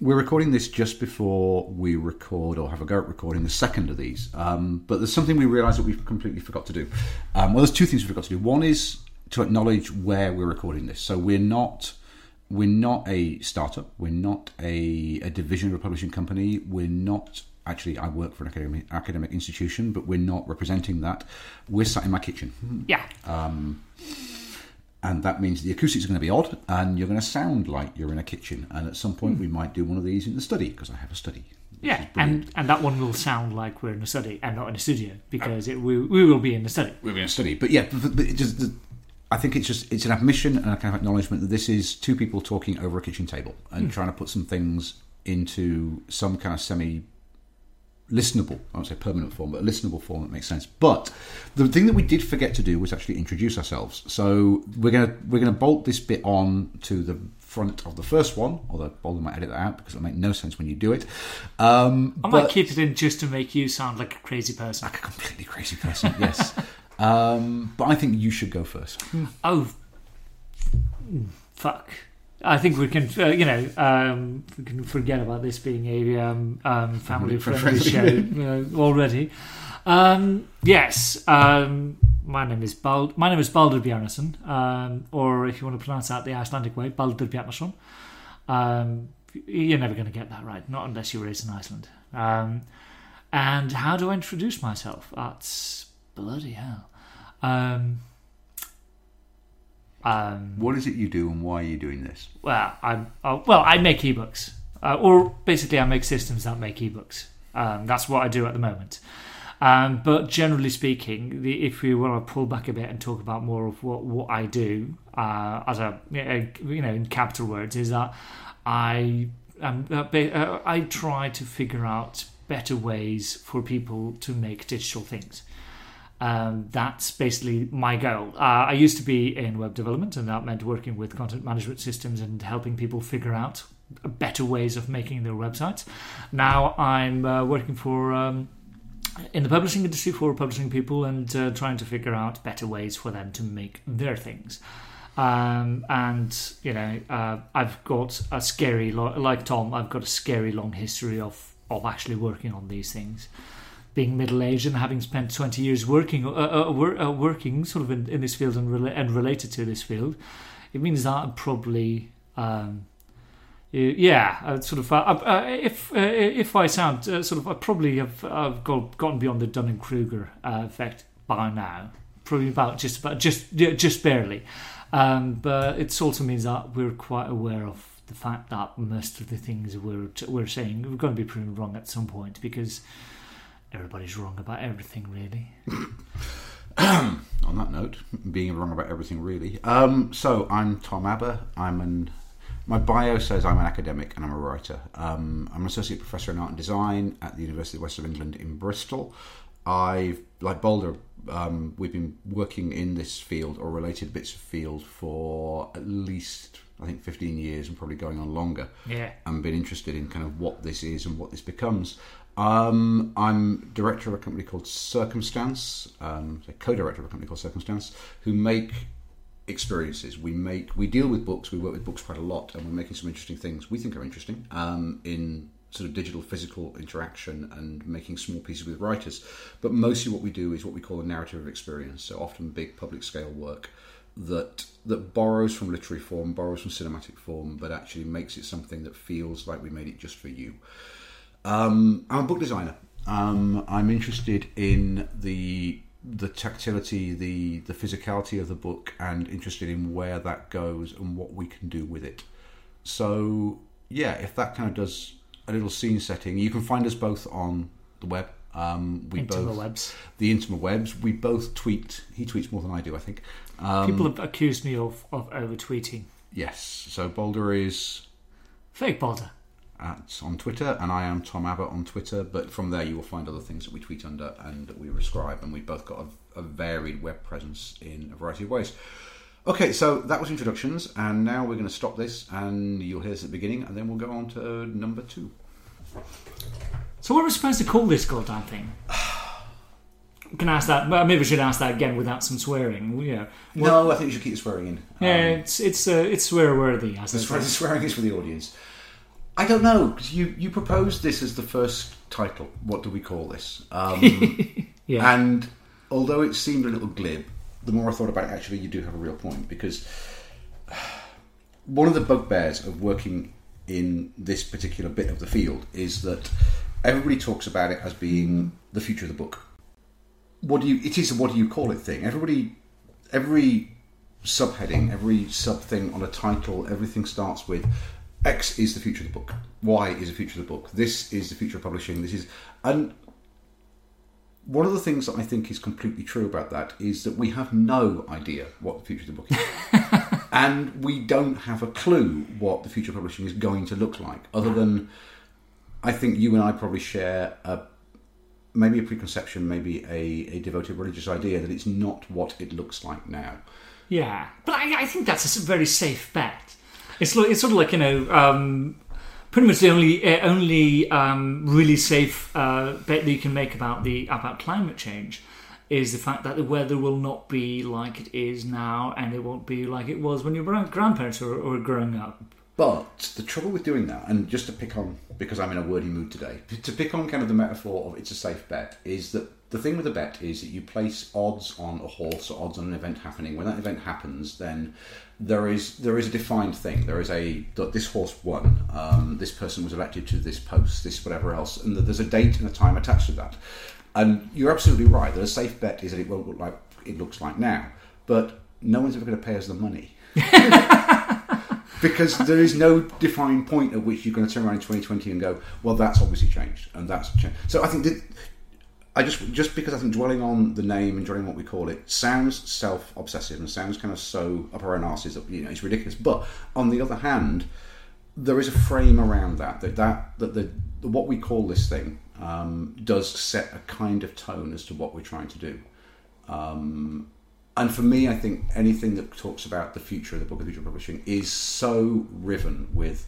we're recording this just before we record or have a go at recording the second of these. Um, but there's something we realise that we've completely forgot to do. Um, well, there's two things we forgot to do. One is to acknowledge where we're recording this. So we're not we're not a startup. We're not a, a division of a publishing company. We're not actually. I work for an academic academic institution, but we're not representing that. We're sat in my kitchen. Yeah. And that means the acoustics are going to be odd and you're going to sound like you're in a kitchen. And at some point hmm. we might do one of these in the study because i have a study. Yeah, and, and that one will sound like we're in a study and not in a studio uh, because it, we, we will be in the study. we're in a study. But yeah but, but just i think it's just it's an admission and a kind of acknowledgement that this is two people talking over a kitchen table and hmm. trying to put some things into some kind of semi listenable, I won't say permanent form, but a listenable form that makes sense. But the thing that we did forget to do was actually introduce ourselves. So we're gonna we're gonna bolt this bit on to the front of the first one, although Baldur might edit that out because it'll make no sense when you do it. Um, I might keep it in just to make you sound like a crazy person. like a completely crazy person, yes. Um, but I think you should go first. Oh, fuck. I think we can, uh, you know, um, we can forget about this being a um, um, family-friendly show Family-friendly. you know, already. Um, yes, um, my name is Bald. My name is Baldur Bjarnason, um, or if you want to pronounce that the Icelandic way, Baldur Bjarnason. Um, you're never going to get that right, not unless you're raised in Iceland. Um, and how do I introduce myself? That's bloody hell. Um, um, What is it you do and why are you doing this? well, I'm uh, well. I make ebooks, uh, or basically, I make systems that make ebooks. Um, that's what I do at the moment. Um, but generally speaking, the, if we want to pull back a bit and talk about more of what, what I do uh, as a you know in capital words, is that I um, uh, uh, I try to figure out better ways for people to make digital things. Um, that's basically my goal. Uh, I used to be in web development, and that meant working with content management systems and helping people figure out better ways of making their websites. Now I'm uh, working for um, in the publishing industry for publishing people and uh, trying to figure out better ways for them to make their things. Um, and you know, uh, I've got a scary, like Tom, I've got a scary long history of of actually working on these things being middle aged and having spent 20 years working uh, uh, uh, working sort of in, in this field and, rela- and related to this field, it means that I'm probably um, yeah, sort of. If uh, if I sound uh, sort of, I probably have I've got, gotten beyond the Dunning Kruger uh, effect by now. Probably about just about just yeah, just barely, um, but it also means that we're quite aware of the fact that most of the things we're we're saying we're going to be proven wrong at some point because everybody's wrong about everything, really. on that note, being wrong about everything really. Um, so I'm Tom Abba. I'm an my bio says I'm an academic and I'm a writer. Um, I'm an associate professor in art and design at the University of West of England in Bristol. I've like Baldur. Um, we've been working in this field or related bits of field for at least I think 15 years and probably going on longer Yeah. and been interested in kind of what this is and what this becomes. Um, I'm director of a company called Circumstance, um, co-director of a company called Circumstance, who make experiences. We make we deal with books. We work with books quite a lot, and we're making some interesting things we think are interesting um, in sort of digital physical interaction and making small pieces with writers. But mostly, what we do is what we call a narrative of experience. So often, big public scale work that that borrows from literary form, borrows from cinematic form, but actually makes it something that feels like we made it just for you. Um, I'm a book designer. Um, I'm interested in the the tactility, the the physicality of the book, and interested in where that goes and what we can do with it. So yeah, if that kind of does a little scene setting, you can find us both on the web. Um, we both webs. the interwebs. We both tweet. He tweets more than I do, I think. Um, People have accused me of, of over tweeting. yes. So Baldur is Fake Baldur. At on Twitter, and I am Tom Abba on Twitter. But from there, you will find other things that we tweet under and that we prescribe, and we've both got a, a varied web presence in a variety of ways. Okay, so that was introductions, and now we're going to stop this, and you'll hear this at the beginning, and then we'll go on to number two. So what are we supposed to call this goddamn thing? We can ask that. Well, maybe we should ask that again without some swearing. Yeah, No, I think you should keep the swearing in. yeah. Um, It's it's uh, it's swear worthy as the swear- the swearing is for the audience. I don't know you you proposed this as the first title. What do we call this? Um, Yeah. And although it seemed a little glib, the more I thought about it, actually, you do have a real point because one of the bugbears of working in this particular bit of the field is that everybody talks about it as being the future of the book. What do you? It is a what do you call it thing. Everybody, every subheading, every sub thing on a title, everything starts with X is the future of the book. Y is the future of the book. This is the future of publishing. This is and one of the things that I think is completely true about that is that we have no idea what the future of the book is. and we don't have a clue what the future of publishing is going to look like, other than I think you and I probably share a maybe a preconception, maybe a, a devoted religious idea that it's not what it looks like now. Yeah, but I, I think that's a very safe bet. It's it's sort of like you know, um, pretty much the only uh, only um, really safe uh, bet that you can make about the about climate change is the fact that the weather will not be like it is now, and it won't be like it was when your grandparents were, were growing up. But the trouble with doing that, and just to pick on, because I'm in a wordy mood today, to pick on kind of the metaphor of it's a safe bet, is that the thing with a bet is that you place odds on a horse or odds on an event happening. When that event happens, then there is there is a defined thing. There is a that this horse won, um, this person was elected to this post, this whatever else, and there's a date and a time attached to that. And you're absolutely right that a safe bet is that it won't look like it looks like now, but no one's ever going to pay us the money because there is no defined point at which you're going to turn around in 2020 and go, well, that's obviously changed, and that's changed. So I think that I just just because I think dwelling on the name and dwelling on what we call it sounds self-obsessive and sounds kind of so up our own arses that you know it's ridiculous. But on the other hand, there is a frame around that that that that the, the what we call this thing um, does set a kind of tone as to what we're trying to do. Um, and for me, I think anything that talks about the future of the book of future publishing is so riven with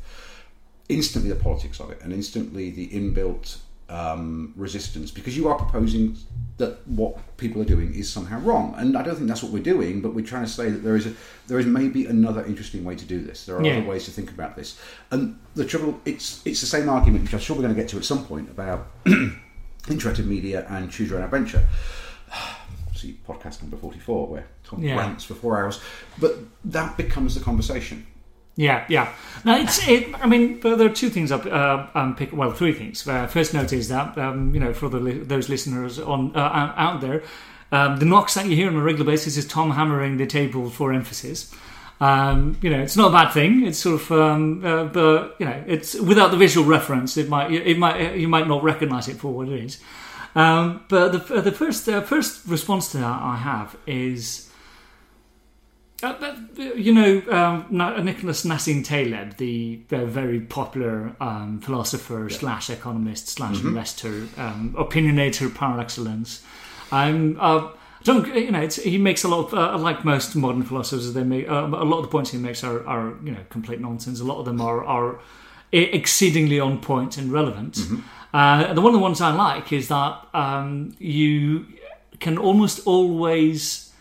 instantly the politics of it and instantly the inbuilt um, resistance because you are proposing that what people are doing is somehow wrong. And I don't think that's what we're doing but we're trying to say that there is a there is maybe another interesting way to do this. There are Yeah. other ways to think about this. And the trouble it's it's the same argument which I'm sure we're going to get to at some point about interactive media and choose your own adventure. See podcast number 44 where Tom Yeah. rants for four hours. But that becomes the conversation Yeah, yeah. Now it's. It, I mean, there are two things up. Uh, um, pick, well, three things. Uh, first note is that um, you know for the those listeners on uh, out out there, um, the knocks that you hear on a regular basis is Tom hammering the table for emphasis. Um, you know, it's not a bad thing. It's sort of, um, uh, but you know, it's without the visual reference, it might, it might, you might not recognise it for what it is. Um, but the the first uh, first response to that I have is. Uh, but, you know, um, Nicholas Nassim Taleb, the, the very popular um, philosopher slash economist slash investor, um, opinionator par excellence. Um, uh, don't you know? It's, he makes a lot of uh, like most modern philosophers. They make uh, a lot of the points he makes are, are you know complete nonsense. A lot of them are are exceedingly on point and relevant. Uh, the one of the ones I like is that um, you can almost always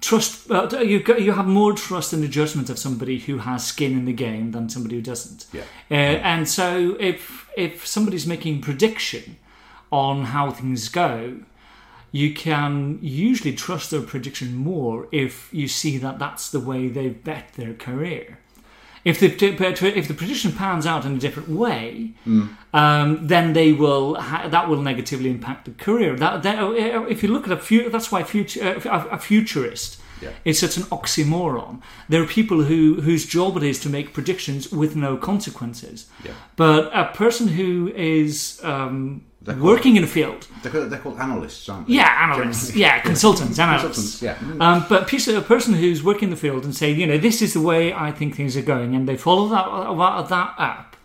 trust uh, you you have more trust in the judgment of somebody who has skin in the game than somebody who doesn't. Yeah. Uh, and so if if somebody's making prediction on how things go, you can usually trust their prediction more if you see that that's the way they've bet their career. If the if the prediction pans out in a different way, um, then they will ha- that will negatively impact the career. That, that if you look at a few, that's why future, uh, a futurist Yeah. is such an oxymoron. There are people who whose job it is to make predictions with no consequences, Yeah. but a person who is um, They're called- working in a field, They're called, they're called analysts, aren't they? yeah, analysts, yeah, consultants, analysts. Consultants, yeah. Um, but a, piece of, a person who's working in the field and say, you know, this is the way I think things are going, and they follow that uh, that up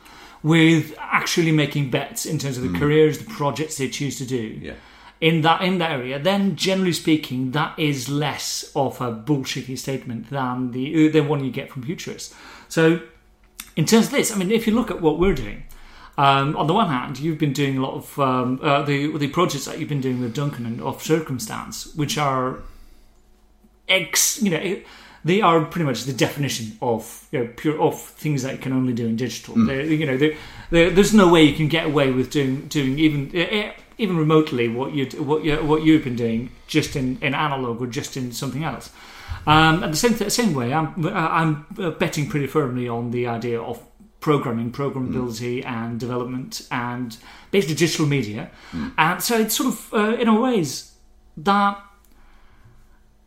with actually making bets in terms of the careers, the projects they choose to do Yeah. in that in that area. Then, generally speaking, that is less of a bullshitty statement than the the one you get from futurists. So, in terms of this, I mean, if you look at what we're doing. Um, on the one hand, you've been doing a lot of um, uh, the the projects that you've been doing with Duncan and of circumstance, which are ex, you know, they are pretty much the definition of you know, pure of things that you can only do in digital. They're- You know, they're, they're, there's no way you can get away with doing doing even even remotely what you what you what you've been doing just in, in analog or just in something else. Um, and the same th- same way, I'm I'm uh, betting pretty firmly on the idea of programming, programmability, and development, and basically digital media. And so it's sort of uh, in a ways that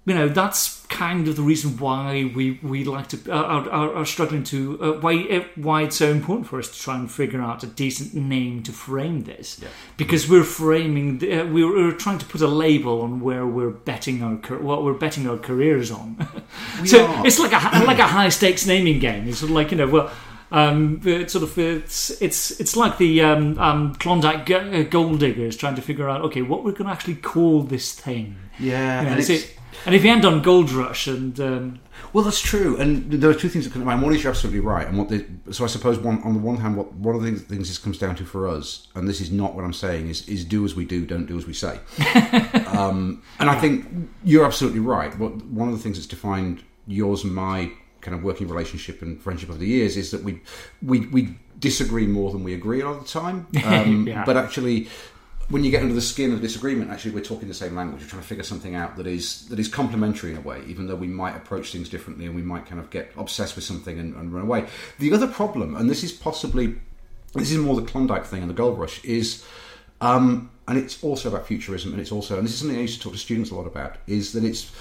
you know that's kind of the reason why we we like to uh, are, are, are struggling to uh, why it, why it's so important for us to try and figure out a decent name to frame this. Because we're framing the, uh, we're, we're trying to put a label on where we're betting our what we're betting our careers on. So are. it's like a like a high stakes naming game. It's sort of like you know well um, it's sort of it's it's it's like the um, um, Klondike uh, gold diggers trying to figure out okay what we're going to actually call this thing Yeah, you know, and and if you end on Gold Rush and um, Well, that's true, and there are two things that come to mind. One is you're absolutely right, and what the, so I suppose one on the one hand, what one of the things, things this comes down to for us, and this is not what I'm saying, is is do as we do, don't do as we say. um, and I think you're absolutely right. What one of the things that's defined yours and my kind of working relationship and friendship over the years is that we we we disagree more than we agree a lot of the time. Um, Yeah. But actually, when you get under the skin of disagreement, actually we're talking the same language. We're trying to figure something out that is that is complementary in a way, even though we might approach things differently and we might kind of get obsessed with something and, and run away. The other problem, and this is possibly this is more the Klondike thing and the gold rush, is um, and it's also about futurism, and it's also and this is something I used to talk to students a lot about, is that it's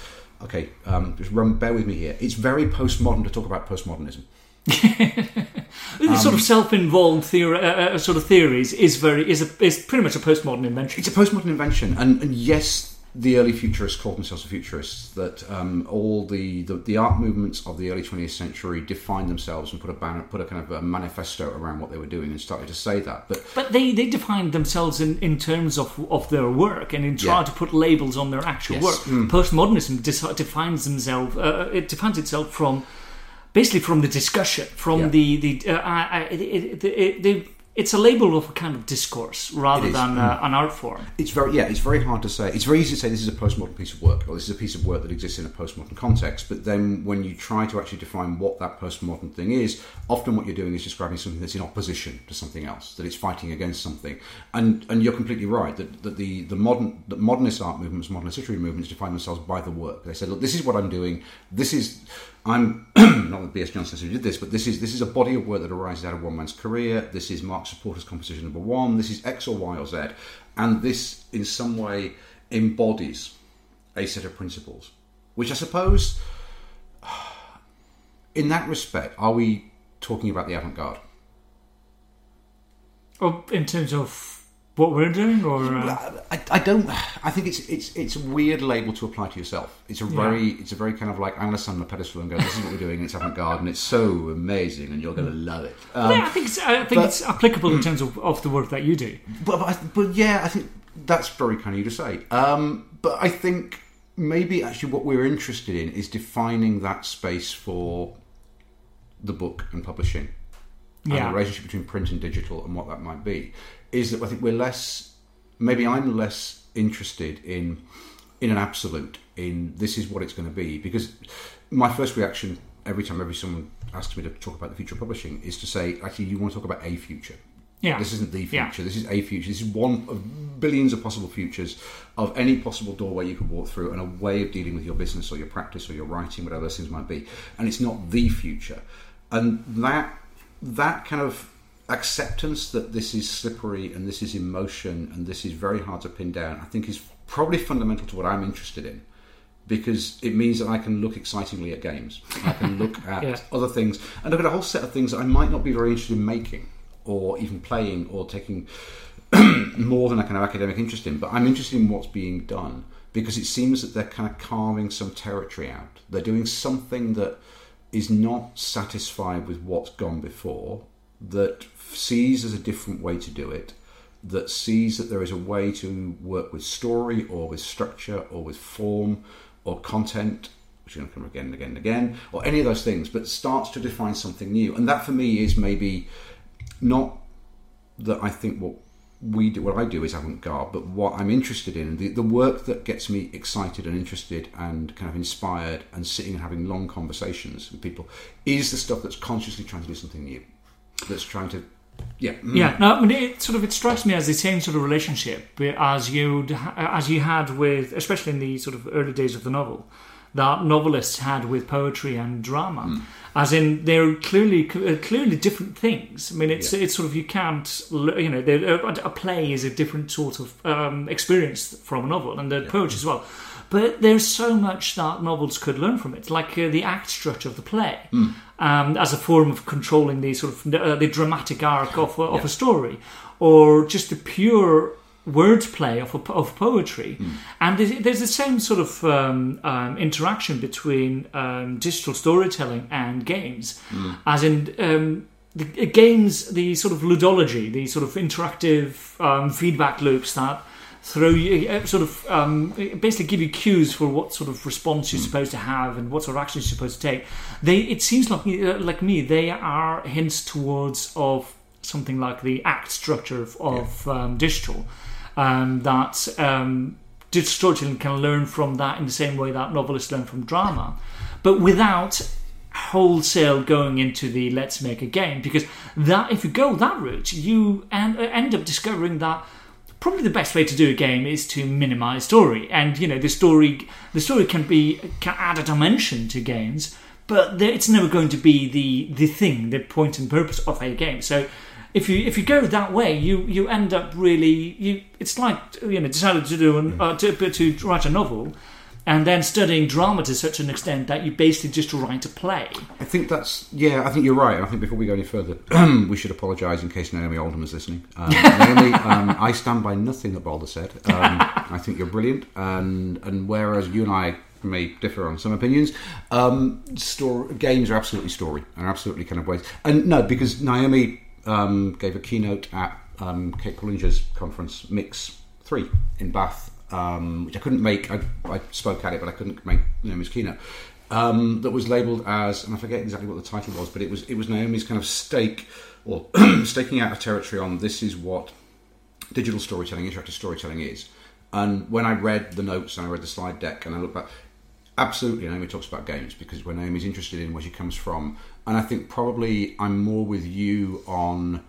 okay. Um, just run, bear with me here. It's very postmodern to talk about postmodernism. the Um, sort of self-involved theory, uh, uh, sort of theories is very is a, is pretty much a postmodern invention. It's a postmodern invention, and, and yes, the early futurists called themselves the futurists. That um, all the, the, the art movements of the early 20th century defined themselves and put a banner, put a kind of a manifesto around what they were doing, and started to say that. But But they, they defined themselves in, in terms of, of their work and in trying Yeah. to put labels on their actual Yes. work. Mm. Postmodernism dis- defines themselves. Uh, it defines itself from basically from the discussion, from Yeah. the the. Uh, I, I, it, it, it's a label of a kind of discourse rather than uh, an art form. it's very yeah, it's very hard to say. It's very easy to say this is a postmodern piece of work, or this is a piece of work that exists in a postmodern context. But then when you try to actually define what that postmodern thing is, often what you're doing is describing something that's in opposition to something else, that it's fighting against something. And and you're completely right that, that the the modern the modernist art movements, modernist literary movements define themselves by the work. They said, look, this is what I'm doing. This is I'm not that B.S. Johnson who did this, but this is this is a body of work that arises out of one man's career. This is Marc Saporta's composition number one. This is X or Y or Z, and this in some way embodies a set of principles, which I suppose, in that respect, are we talking about the avant-garde? Or in terms of what we're doing, or uh, I, I don't. I think it's it's it's a weird label to apply to yourself. It's a very it's a very kind of like I'm going to stand on a pedestal and go, "This is what we're doing." It's avant-garde and it's so amazing, and you're going to love it. Um, yeah, I think it's, I think but- it's applicable in terms of, of the work that you do. But, but, I- but yeah, I think that's very kind of you to say. Um, but I think maybe actually what we're interested in is defining that space for the book and publishing and Yeah. the relationship between print and digital and what that might be. Is that I think we're less, maybe I'm less interested in in an absolute in this is what it's going to be because my first reaction every time every someone asks me to talk about the future of publishing is to say actually you want to talk about a future Yeah. this isn't the Yeah. future. This is a future. This is one of billions of possible futures of any possible doorway you could walk through and a way of dealing with your business or your practice or your writing, whatever those things might be. And it's not the future. And that that kind of acceptance that this is slippery and this is emotion and this is very hard to pin down, I think is probably fundamental to what I'm interested in. Because it means that I can look excitingly at games. I can look at Yeah. other things and look at a whole set of things that I might not be very interested in making or even playing or taking more than a kind of academic interest in. But I'm interested in what's being done because it seems that they're kind of carving some territory out. They're doing something that is not satisfied with what's gone before, that sees as a different way to do it, that sees that there is a way to work with story or with structure or with form or content, which is going to come again and again and again, or any of those things, but starts to define something new. And that for me is maybe not that I think what we do, what I do is avant-garde, but what I'm interested in, the, the work that gets me excited and interested and kind of inspired and sitting and having long conversations with people is the stuff that's consciously trying to do something new, that's trying to, yeah, mm. Yeah, no, I mean, it sort of it strikes me as the same sort of relationship as you as you had with, especially in the sort of early days of the novel, that novelists had with poetry and drama. Mm. As in, they're clearly uh, clearly different things. I mean, it's Yeah. it's sort of you can't you know a, a play is a different sort of um, experience from a novel, and the poetry as well. But there's so much that novels could learn from it, like uh, the act structure of the play, um, as a form of controlling the sort of uh, the dramatic arc of, a- of Yeah. a story, or just the pure wordplay of, of poetry. And there's, there's the same sort of um, um, interaction between um, digital storytelling and games, as in. Um, the uh, games, the sort of ludology, the sort of interactive um, feedback loops that throw you, uh, sort of um, basically give you cues for what sort of response you're supposed to have and what sort of action you're supposed to take. They, it seems like uh, like me, they are hints towards of something like the act structure of, of um, digital um, that um, digital storytelling can learn from that in the same way that novelists learn from drama, but without wholesale going into the let's make a game because that if you go that route you end, end up discovering that probably the best way to do a game is to minimize story. And you know the story the story can be can add a dimension to games but it's never going to be the the thing the point and purpose of a game. So if you if you go that way you you end up really you it's like you know decided to do an, uh, to, to write a novel and then studying drama to such an extent that you basically just write a play I think that's yeah. I think you're right. I think before we go any further, we should apologise in case Naomi Alderman is listening. Um, Naomi, um, I stand by nothing that Baldur said. Um, I think you're brilliant, and and whereas you and I may differ on some opinions, um, story, games are absolutely story and absolutely kind of ways. And no, because Naomi um, gave a keynote at um, Kate Pullinger's conference Mix Three in Bath um, which I couldn't make. I, I spoke at it, but I couldn't make you Naomi's keynote. Um, that was labelled as, and I forget exactly what the title was, but it was it was Naomi's kind of stake or staking out a territory on this is what digital storytelling, interactive storytelling is. And when I read the notes and I read the slide deck and I look back, absolutely Naomi talks about games because where Naomi's interested in where she comes from, and I think probably I'm more with you on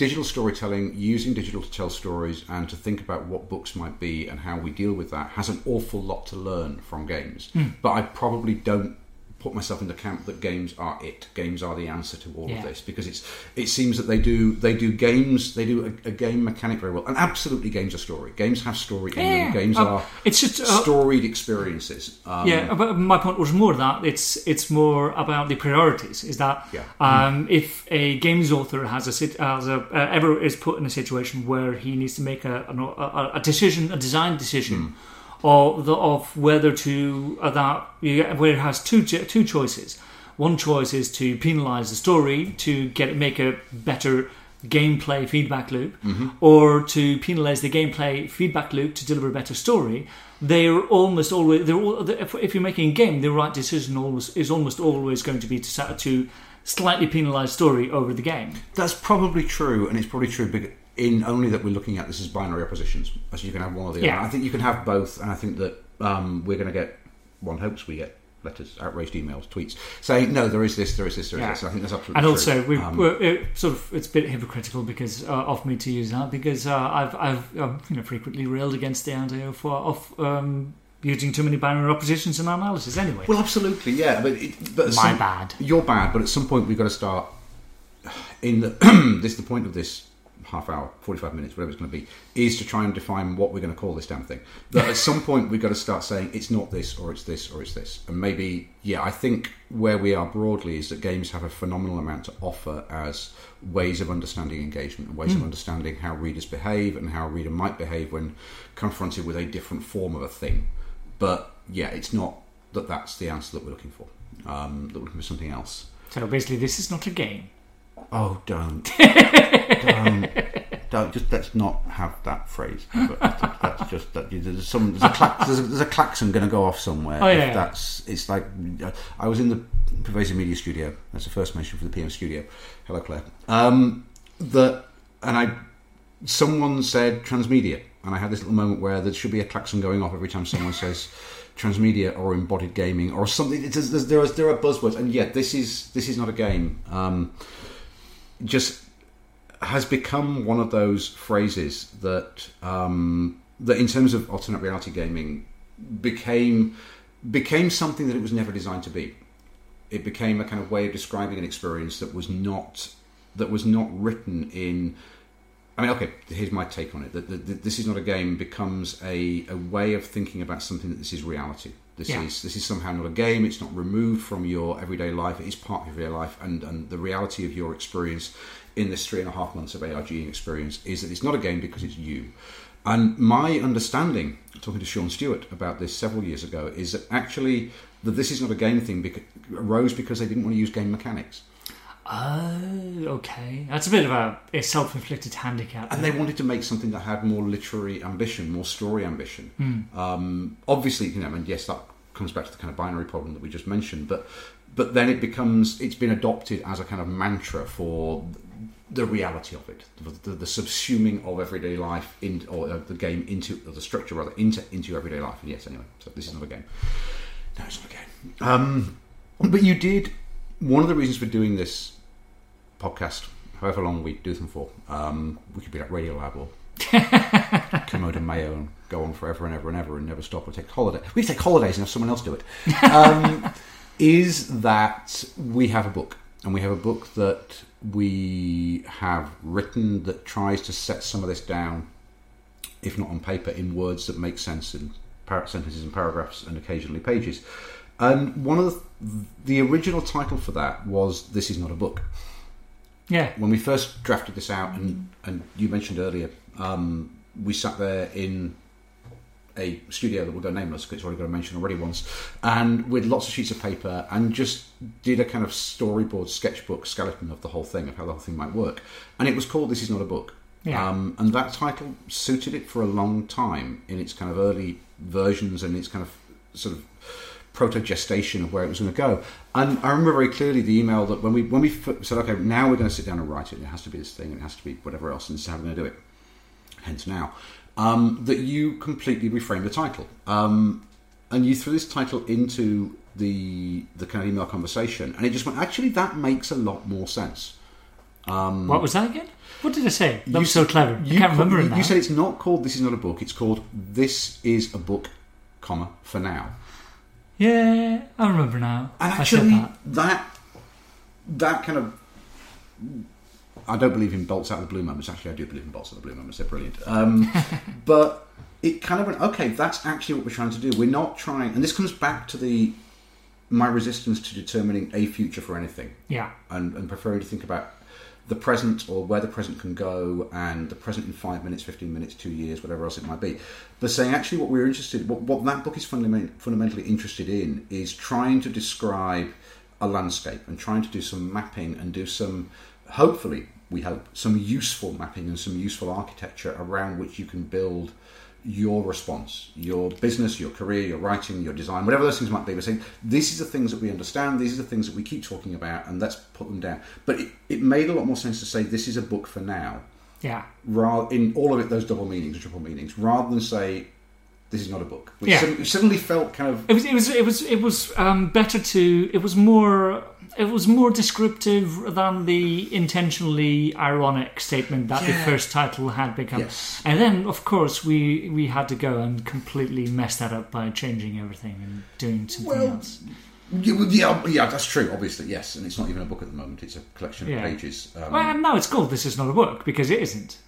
digital storytelling, using digital to tell stories and to think about what books might be and how we deal with that has an awful lot to learn from games. Hmm. But I probably don't put myself in the camp that games are it. Games are the answer to all Yeah. of this because it's it seems that they do they do games they do a, a game mechanic very well and absolutely games are story. Games have story in Yeah. them. Games Uh, are it's just, uh, storied experiences. Um, Yeah, but my point was more that it's it's more about the priorities. Is that Yeah. um, if a games author has a sit, has a uh, ever is put in a situation where he needs to make a a, a decision, a design decision, of the, of whether to uh, that you get- where it has two two choices. One choice is to penalize the story to get make a better gameplay feedback loop, or to penalize the gameplay feedback loop to deliver a better story. They're almost always they're all, if, if you're making a game, the right decision almost is almost always going to be to to slightly penalize story over the game. That's probably true, and it's probably true big- in only that we're looking at this as binary oppositions. So you can have one or the Yeah. other. I think you can have both, and I think that um, we're going to get. One hopes we get letters, outraged emails, tweets saying no, there is this, there is this, there is Yeah. this. I think that's absolutely And also, we Um, we're, it sort of it's a bit hypocritical because uh, of me to use that because uh, I've I've um, you know frequently railed against the idea of uh, um, using too many binary oppositions in our analysis. Anyway, well, absolutely, yeah. But it, but my some- bad. You're bad, but at some point we've got to start. In the this the point of this half hour, forty five minutes, whatever it's going to be, is to try and define what we're going to call this damn thing. That at some point we've got to start saying it's not this or it's this or it's this, and maybe yeah, I think where we are broadly is that games have a phenomenal amount to offer as ways of understanding engagement and ways of understanding how readers behave and how a reader might behave when confronted with a different form of a thing. But yeah, it's not that that's the answer that we're looking for. Um, that we're looking for something else. So basically, this is not a game. Oh, don't, don't, don't. Just let's not have that phrase. But that's just that. There's some. There's a, clack, there's a, there's a klaxon going to go off somewhere. Oh, if yeah. That's. It's like I was in the pervasive media studio. That's the first mention for the PM studio. Hello, Claire. Um, that and I, someone said transmedia, and I had this little moment where there should be a klaxon going off every time someone says transmedia or embodied gaming or something. It is, there, are, there are buzzwords, and yet this is this is not a game. Um, just has become one of those phrases that um, that, in terms of alternate reality gaming, became became something that it was never designed to be. It became a kind of way of describing an experience that was not that was not written in. I mean, okay, here's my take on it. That, that, this is not a game becomes a, a way of thinking about something that this is reality. This Yeah. is this is somehow not a game. It's not removed from your everyday life. It is part of your life, and, and the reality of your experience in this three and a half months of ARG experience is that it's not a game because it's you. And my understanding, talking to Sean Stewart about this several years ago, is that actually that this is not a game thing because, arose because they didn't want to use game mechanics. Oh, okay. That's a bit of a, a self-inflicted handicap. and they wanted to make something that had more literary ambition, more story ambition. Um, obviously, you know, and yes, that comes back to the kind of binary problem that we just mentioned. But but then it becomes it's been adopted as a kind of mantra for the reality of it, the, the, the subsuming of everyday life in or uh, the game into the structure rather into into everyday life. And yes, anyway, so this is not a game. No, it's not a game. Um, but you did one of the reasons for doing this podcast, however long we do them for. Um, we could be like Radiolab or Kermode Mayo and go on forever and ever and ever and never stop or take holiday. We take holidays and have someone else do it. Um, is that we have a book and we have a book that we have written that tries to set some of this down, if not on paper, in words that make sense in par- sentences and paragraphs and occasionally pages. And one of the, the original title for that was "This is not a book." Yeah. when we first drafted this out, and, and you mentioned earlier, um, we sat there in a studio that will go nameless because it's already got a mention already once, and with lots of sheets of paper, and just did a kind of storyboard sketchbook skeleton of the whole thing of how the whole thing might work, and it was called "This Is Not a Book." Yeah. Um, and that title suited it for a long time in its kind of early versions and its kind of sort of proto gestation of where it was going to go. And I remember very clearly the email that when we when we said, okay, now we're going to sit down and write it. and It has to be this thing. and It has to be whatever else, and this is how we're going to do it. Hence now, um, that you completely reframed the title, um, and you threw this title into the the kind of email conversation, and it just went. Actually, that makes a lot more sense. What was that again? What did I say? That You was so clever. I You can't call- remember you, you said it's not called "This is not a book." It's called "This is a book, comma for now." Yeah, I remember now. And I said actually, that. that. that kind of. I don't believe in bolts out of the blue moments. Actually, I do believe in bolts out of the blue moments. They're brilliant. Um, but it kind of went, okay, that's actually what we're trying to do. We're not trying, and this comes back to the my resistance to determining a future for anything Yeah. and, and preferring to think about the present or where the present can go and the present in five minutes, 15 minutes, two years, whatever else it might be. But saying actually what we're interested, what, what that book is fundament, fundamentally interested in is trying to describe a landscape and trying to do some mapping and do some, hopefully, we hope, some useful mapping and some useful architecture around which you can build your response, your business, your career, your writing, your design, whatever those things might be. We're saying these are the things that we understand, these are the things that we keep talking about, and let's put them down. But it, it made a lot more sense to say this is a book for now, Yeah. rather in all of it those double meanings, triple meanings, rather than say this is not a book. Which Yeah. suddenly, suddenly felt kind of It was. It was. It was. It was um, better to. It was more. It was more descriptive than the intentionally ironic statement that the first title had become. Yes. And then, of course, we we had to go and completely mess that up by changing everything and doing something Well, else. yeah, well, yeah, yeah, that's true. Obviously, yes, and it's not even a book at the moment; it's a collection of Yeah. pages. Um, Well, and now it's called "This Is Not a Book" because it isn't.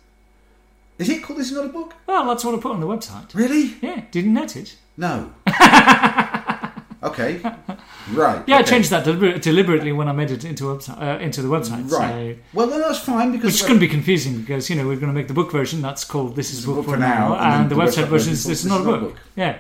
is it called "This is not a book"? Well, that's what I put on the website. Really? Yeah, didn't notice. No. okay. Right. Yeah, I changed that deliber- deliberately when I made it into website uh, into the website. Right. So, Well, then that's fine because which is going to be confusing because you know we're going to make the book version that's called "This Is a Book, book for Now," and and the, the website website version is "This Is Not a Book." Yeah.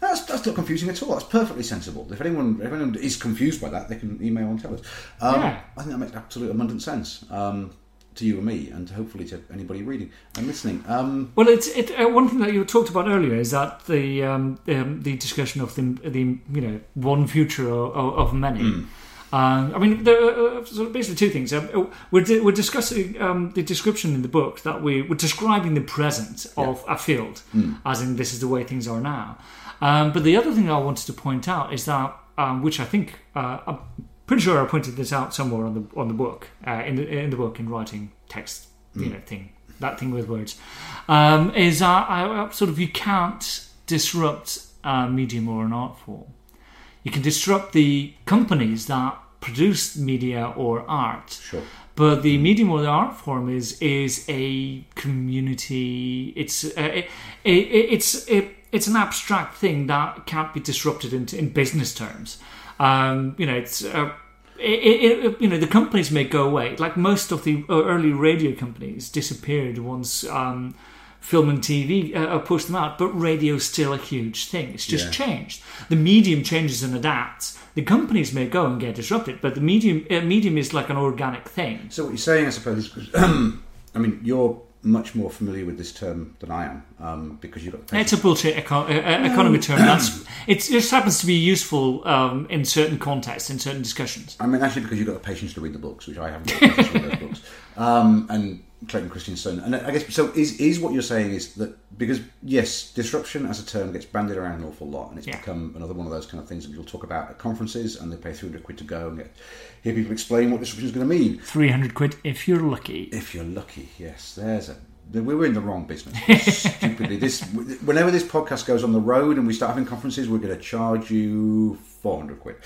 That's, that's not confusing at all. That's perfectly sensible. If anyone if anyone is confused by that, they can email and tell us. Um, Yeah. I think that makes absolute abundant sense um, to you and me, and hopefully to anybody reading and listening. Um, Well, it's it. Uh, one thing that you talked about earlier is that the um, um, the discussion of the the you know one future of, of many, Um, I mean, there are uh, sort of basically two things. Um, we're, di- we're discussing um, the description in the book that we, we're describing the present of a field, as in this is the way things are now. Um, but the other thing I wanted to point out is that, um, which I think uh, pretty sure I pointed this out somewhere on the on the book uh, in the in the book in writing text, you know, thing that thing with words, um, is uh, I, I- sort of you can't disrupt a medium or an art form. You can disrupt the companies that produce media or art. Sure. But the medium or the art form is is a community. It's uh, it, it, it's it, it's an abstract thing that can't be disrupted in, in business terms. Um, you know, it's uh, it, it, you know the companies may go away. Like most of the uh, early radio companies disappeared once um, film and TV uh, pushed them out. But radio's still a huge thing. It's just Yeah. changed. The medium changes and adapts. The companies may go and get disrupted, but the medium uh, medium is like an organic thing. So what you're saying, I suppose, is I mean, you're much more familiar with this term than I am um, because you've got. the It's a bullshit eco- uh, uh, economy term. That's it just happens to be useful um, in certain contexts, in certain discussions. I mean, actually, because you've got the patience to read the books, which I haven't got the patience to read those books. Um, and Clayton Christensen. And I guess, so is, is what you're saying is that, because, yes, disruption as a term gets bandied around an awful lot, and it's Yeah. become another one of those kind of things that you'll talk about at conferences, and they pay 300 quid to go and get, hear people explain what disruption is going to mean. Three hundred quid if you're lucky. If you're lucky, yes, there's a. We were in the wrong business. Stupidly, this whenever this podcast goes on the road and we start having conferences, we're going to charge you four hundred quid.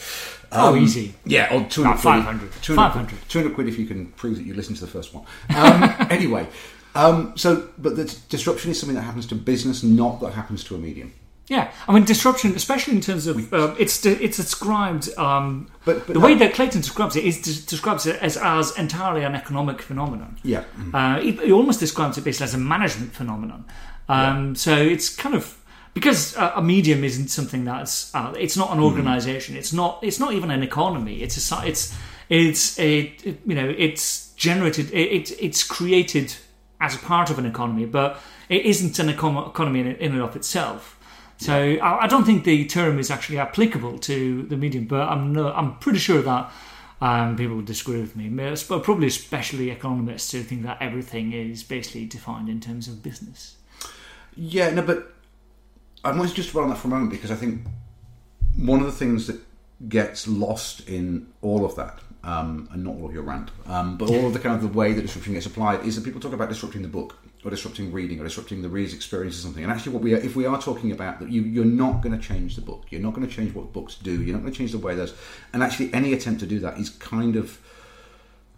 Oh, easy. Yeah, or two hundred. Not 500. 500. Two hundred quid if you can prove that you listened to the first one. Um, anyway, um, so but the disruption is something that happens to business, not that happens to a medium. Yeah, I mean disruption, especially in terms of uh, it's it's described. Um, But- but the way that Clayton describes it is des- describes it as as entirely an economic phenomenon. Yeah. Uh, he, he almost describes it basically as a management phenomenon. Um, So it's kind of because a, a medium isn't something that's uh, it's not an organization. It's not it's not even an economy. It's a it's it's a it, you know it's generated it, it it's created as a part of an economy, but it isn't an econ- economy in, in and of itself. So I, I don't think the term is actually applicable to the medium, but I'm no, I'm pretty sure that um, people would disagree with me. But Probably especially economists who think that everything is basically defined in terms of business. Yeah, no, but I to just on that for a moment because I think one of the things that gets lost in all of that, um, and not all of your rant, um, but all of the kind of the way that disruption gets applied is that people talk about disrupting the book or disrupting reading or disrupting the reader's experience or something. And actually, what we are, if we are talking about that, you, you're not going to change the book. You're not going to change what books do. You're not going to change the way those. And actually, any attempt to do that is kind of,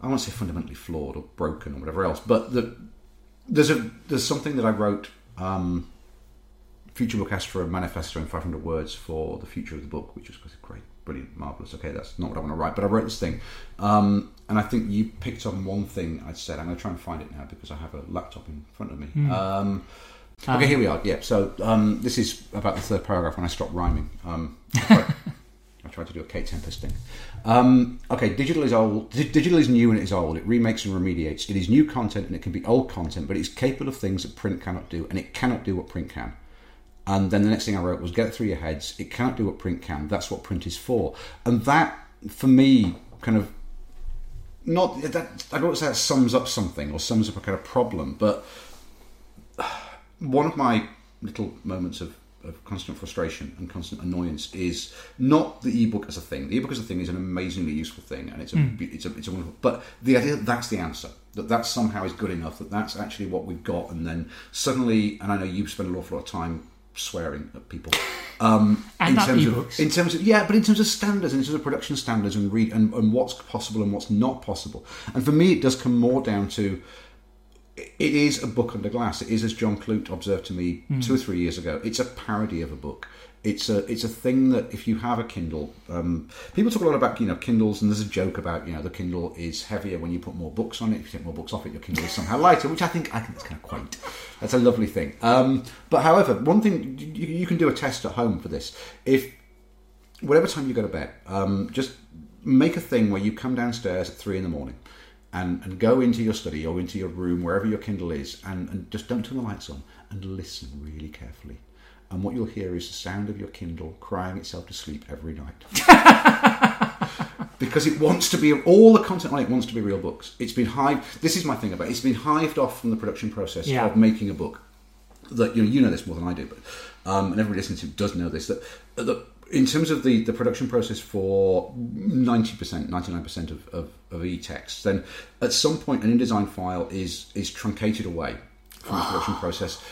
I won't say fundamentally flawed or broken or whatever else, but the, there's a there's something that I wrote. Um, Future Book asked for a manifesto in 500 words for the future of the book, which was great, brilliant, marvelous. Okay, that's not what I want to write, but I wrote this thing, um, and I think you picked on one thing I said. I'm going to try and find it now because I have a laptop in front of me. Um, okay, here we are. Yeah, so um, this is about the third paragraph when I stopped rhyming. Um, I tried- to do a Kate Tempest thing. Um, okay, digital is old. di- Digital is new and it is old. It remakes and remediates. It is new content and it can be old content, but it's capable of things that print cannot do, and it cannot do what print can. And then the next thing I wrote was get it through your heads. It can't do what print can. That's what print is for. And that, for me, kind of not that I don't say that sums up something or sums up a kind of problem, but one of my little moments of, of constant frustration and constant annoyance is not the ebook as a thing. The ebook as a thing is an amazingly useful thing, and it's a hmm. it's a it's a wonderful. But the idea that that's the answer, that that somehow is good enough, that that's actually what we've got, and then suddenly, and I know you spend an awful lot of time swearing at people. Um, And in terms ebooks. of in terms of yeah, but in terms of standards, in terms of production standards, and read and, and what's possible and what's not possible. And for me, it does come more down to it is a book under glass. It is, as John Clute observed to me two or three years ago. It's a parody of a book. It's a it's a thing that if you have a Kindle, um, people talk a lot about you know Kindles, and there's a joke about you know the Kindle is heavier when you put more books on it. If you take more books off it, your Kindle is somehow lighter, which I think I think that's kind of quaint. That's a lovely thing. Um, but however, one thing you, you can do a test at home for this. If whatever time you go to bed, um, just make a thing where you come downstairs at three in the morning and, and go into your study or into your room, wherever your Kindle is, and, and just don't turn the lights on and listen really carefully. And what you'll hear is the sound of your Kindle crying itself to sleep every night. because it wants to be all the content on it wants to be real books. It's been hived. This is my thing about it. It's been hived off from the production process Yeah. of making a book. That you know, you know this more than I do, but um, and everybody listening to it does know this. That, that in terms of the, the production process for ninety percent, ninety nine percent of of, of e-text, then at some point an InDesign file is is truncated away from the production process.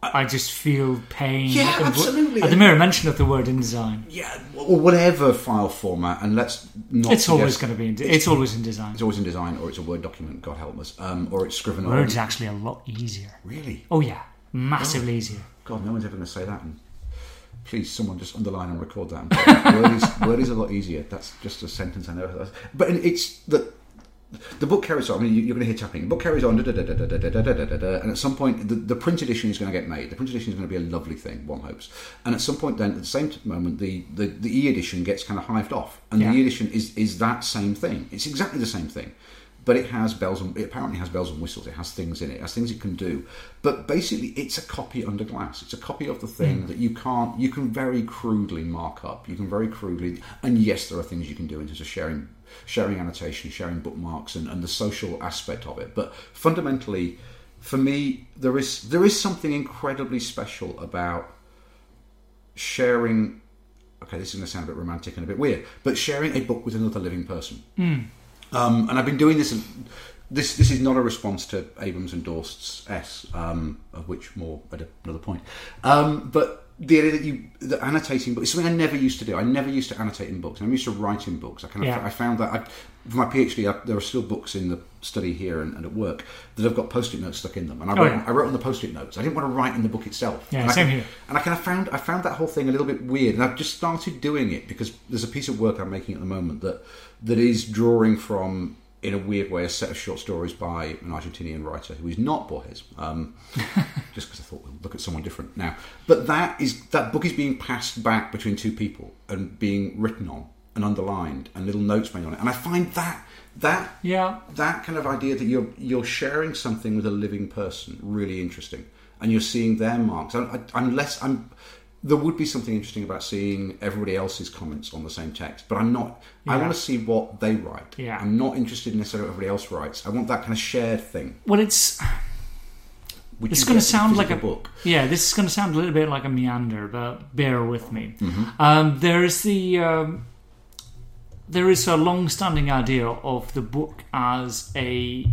I just feel pain. Yeah, at the- absolutely. At the mere mention of the word InDesign. Yeah, or whatever file format, and let's not. It's always going to be. In, it's always in design. It's always in design, or it's a Word document. God help us, um, or it's Scrivener. Word's actually a lot easier. Really? Oh yeah, massively easier. God, no one's ever going to say that. And please, someone just underline and record that. word, is, word is a lot easier. That's just a sentence I know. But it's the the book carries on. I mean, you're going to hear tapping. The book carries on, and at some point, the, the print edition is going to get made. The print edition is going to be a lovely thing, one hopes. And at some point, then at the same moment, the, the, the e edition gets kind of hived off, and yeah. the e edition is is that same thing. It's exactly the same thing. But it has bells and it apparently has bells and whistles. It has things in it. It has things it can do. But basically, it's a copy under glass. It's a copy of the thing hmm. that you can't. You can very crudely mark up. You can very crudely. And yes, there are things you can do in terms of sharing, sharing annotation, sharing bookmarks, and, and the social aspect of it. But fundamentally, for me, there is there is something incredibly special about sharing. Okay, this is going to sound a bit romantic and a bit weird, but sharing a book with another living person. Hmm. Um, and I've been doing this. This this is not a response to Abrams and Dorst's S, um, of which more at another point. Um, but the idea that you the annotating books is something I never used to do. I never used to annotate in books. I'm used to writing books. I kind of Yeah. I found that I, for my PhD, I, there are still books in the study here and, and at work that have got post-it notes stuck in them, and I Oh, wrote, yeah. I wrote on the post-it notes. I didn't want to write in the book itself. Yeah, and I same kind- here. and I kind of found I found that whole thing a little bit weird, and I've just started doing it because there's a piece of work I'm making at the moment that that is drawing from, in a weird way, a set of short stories by an Argentinian writer who is not Borges. Um, just because I thought we'll look at someone different now, but that is that book is being passed back between two people and being written on and underlined and little notes made on it, and I find that that Yeah, that kind of idea that you're you're sharing something with a living person really interesting, and you're seeing their marks. I, I, I'm less. I'm. There would be something interesting about seeing everybody else's comments on the same text, but I'm not. I want to see what they write. Yeah. I'm not interested in necessarily what everybody else writes. I want that kind of shared thing. well, it's Which It's you gonna sound like a- book. Yeah, this is going to sound a little bit like a meander, but bear with me. Mm-hmm. Um, there is the um, there is a long-standing idea of the book as a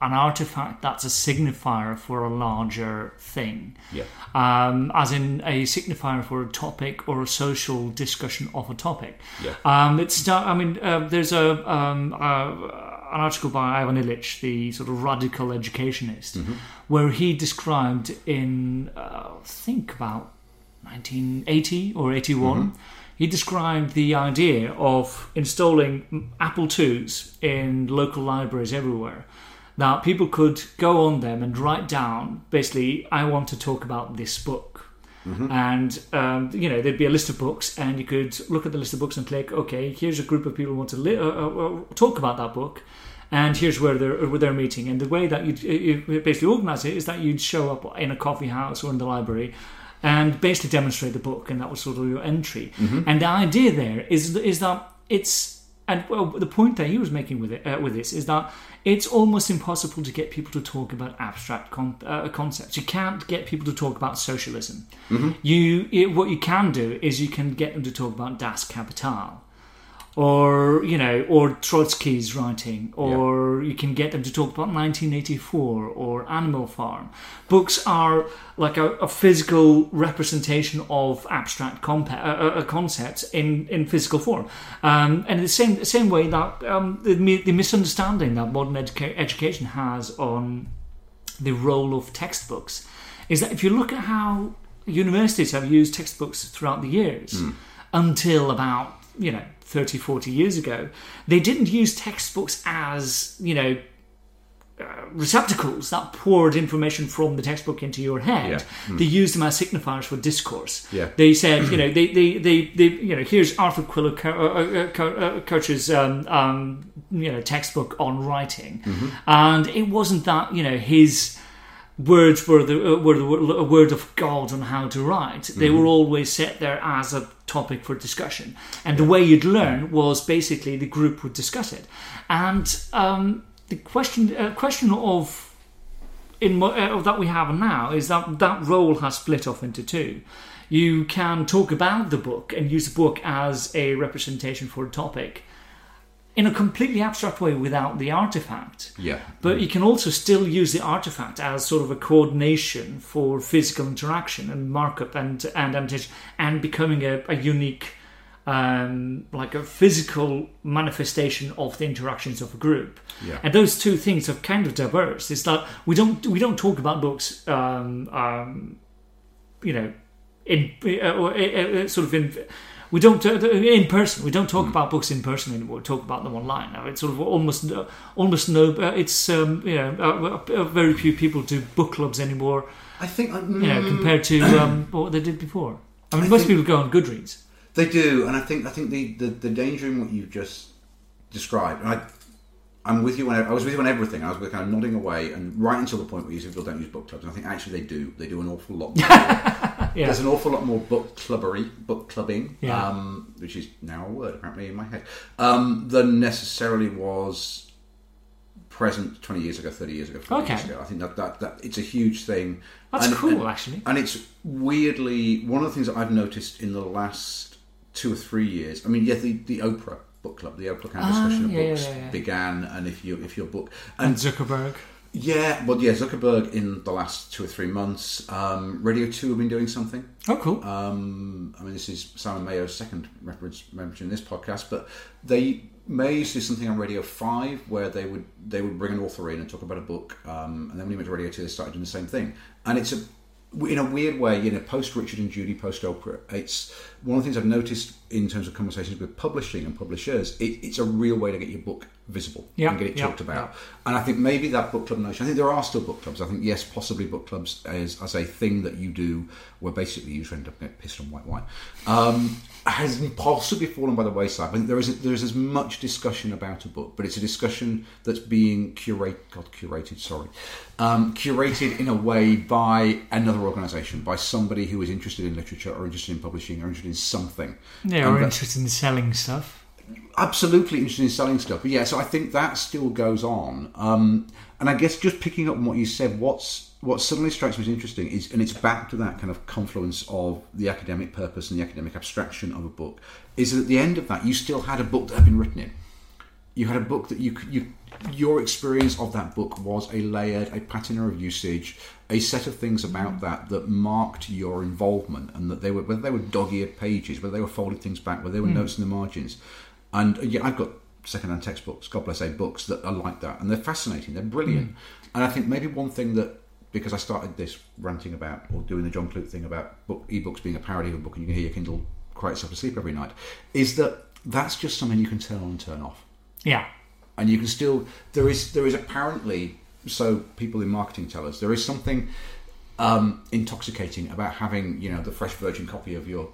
an artifact that's a signifier for a larger thing, Yeah. um, as in a signifier for a topic or a social discussion of a topic. Yeah. Um, it's I mean, uh, there's a um, uh, an article by Ivan Illich, the sort of radical educationist, where he described in uh, I think about 1980 or 81. He described the idea of installing Apple IIs in local libraries everywhere. That people could go on them and write down, basically, I want to talk about this book. And um, you know there'd be a list of books and you could look at the list of books and click okay here's a group of people who want to li- uh, uh, uh, talk about that book and here's where they're where they're meeting. And the way that you'd you basically organize it is that you'd show up in a coffee house or in the library and basically demonstrate the book and that was sort of your entry. And the idea there is is that it's and well, the point that he was making with it uh, with this is that it's almost impossible to get people to talk about abstract con- uh, concepts. You can't get people to talk about socialism. You it, what you can do is you can get them to talk about Das Kapital, or you know, or Trotsky's writing, or you can get them to talk about 1984 or Animal Farm. Books are like a, a physical representation of abstract compa- uh, uh, concepts in, in physical form, um, and in the same same way that um, the, the misunderstanding that modern educa- education has on the role of textbooks is that if you look at how universities have used textbooks throughout the years until about you know 30 40 years ago they didn't use textbooks as you know uh, receptacles that poured information from the textbook into your head. They used them as signifiers for discourse. Yeah. They said, you know, they, they, they, they you know, here's Arthur Quiller uh, uh, uh, Couch's, um, um, you know, textbook on writing, and it wasn't that, you know, his words were the uh, were the word of God on how to write. They were always set there as a topic for discussion, and the way you'd learn was basically the group would discuss it, and um, the question uh, question of in uh, that we have now is that that role has split off into two. You can talk about the book and use the book as a representation for a topic in a completely abstract way without the artifact. Yeah. But you can also still use the artifact as sort of a coordination for physical interaction and markup and and annotation and becoming a, a unique um, like a physical manifestation of the interactions of a group. Yeah. And those two things are kind of diverse. It's that we don't we don't talk about books, um, um, you know, in uh, or, uh, uh, sort of in. We don't uh, in person. We don't talk about books in person anymore. We talk about them online. Now it's sort of almost, almost no. Uh, it's um, you know, uh, very few people do book clubs anymore. I think I, You know, mm, compared to um, what they did before. I mean, I most people go on Goodreads. They do, and I think I think the, the, the danger in what you've just described. I, I'm with you on. I was with you on everything. I was kind of nodding away, and right until the point where you said people don't use book clubs. And I think actually they do. They do an awful lot. Yeah. There's an awful lot more book clubbery, book clubbing, Yeah. um, which is now a word apparently in my head, um, than necessarily was present 20 years ago, 30 years ago, 40 years ago. I think that, that, that it's a huge thing. That's And- cool, and- actually. and it's weirdly one of the things that I've noticed in the last two or three years. I mean, yeah, the, the Oprah book club, the Oprah kind of Ah, discussion yeah, of books yeah, yeah. began, and if you if your book And and Zuckerberg. Yeah, well, yeah, Zuckerberg in the last two or three months, um, Radio Two have been doing something. Oh, cool. Um, I mean, this is Simon Mayo's second reference mention in this podcast, but they May used to do something on Radio Five where they would they would bring an author in and talk about a book, um, and then when he went to Radio Two, they started doing the same thing, and it's a in a weird way, you know, post Richard and Judy, post Oprah, it's one of the things I've noticed in terms of conversations with publishing and publishers. It, it's a real way to get your book visible Yeah, and get it yeah, talked about. And I think maybe that book club notion. I think there are still book clubs. I think yes, possibly book clubs as as a thing that you do, where basically you end up getting pissed on white wine. Um, has possibly fallen by the wayside. I think there is there is as much discussion about a book, but it's a discussion that's being curated. God, curated. Sorry, um, curated in a way by another organisation, by somebody who is interested in literature or interested in publishing or interested in something. Yeah, And that- interested in selling stuff. absolutely interested in selling stuff. But yeah, so I think that still goes on. Um, and I guess just picking up on what you said, what's what suddenly strikes me as interesting is, and it's back to that kind of confluence of the academic purpose and the academic abstraction of a book, is that at the end of that, you still had a book that had been written in. You had a book that you you your experience of that book was a layered, a patina of usage, a set of things about that that marked your involvement, and that they were whether they were dog-eared pages, whether they were folded things back, whether they were hmm. notes in the margins, and yeah, I've got second-hand textbooks, God bless A books that are like that, and they're fascinating, they're brilliant, hmm. and I think maybe one thing that because I started this ranting about or doing the John Clute thing about book ebooks being a parody of a book, and you can hear your Kindle cry itself to sleep every night, is that that's just something you can turn on and turn off. Yeah. and you can still there is there is apparently so people in marketing tell us there is something um, intoxicating about having you know the fresh virgin copy of your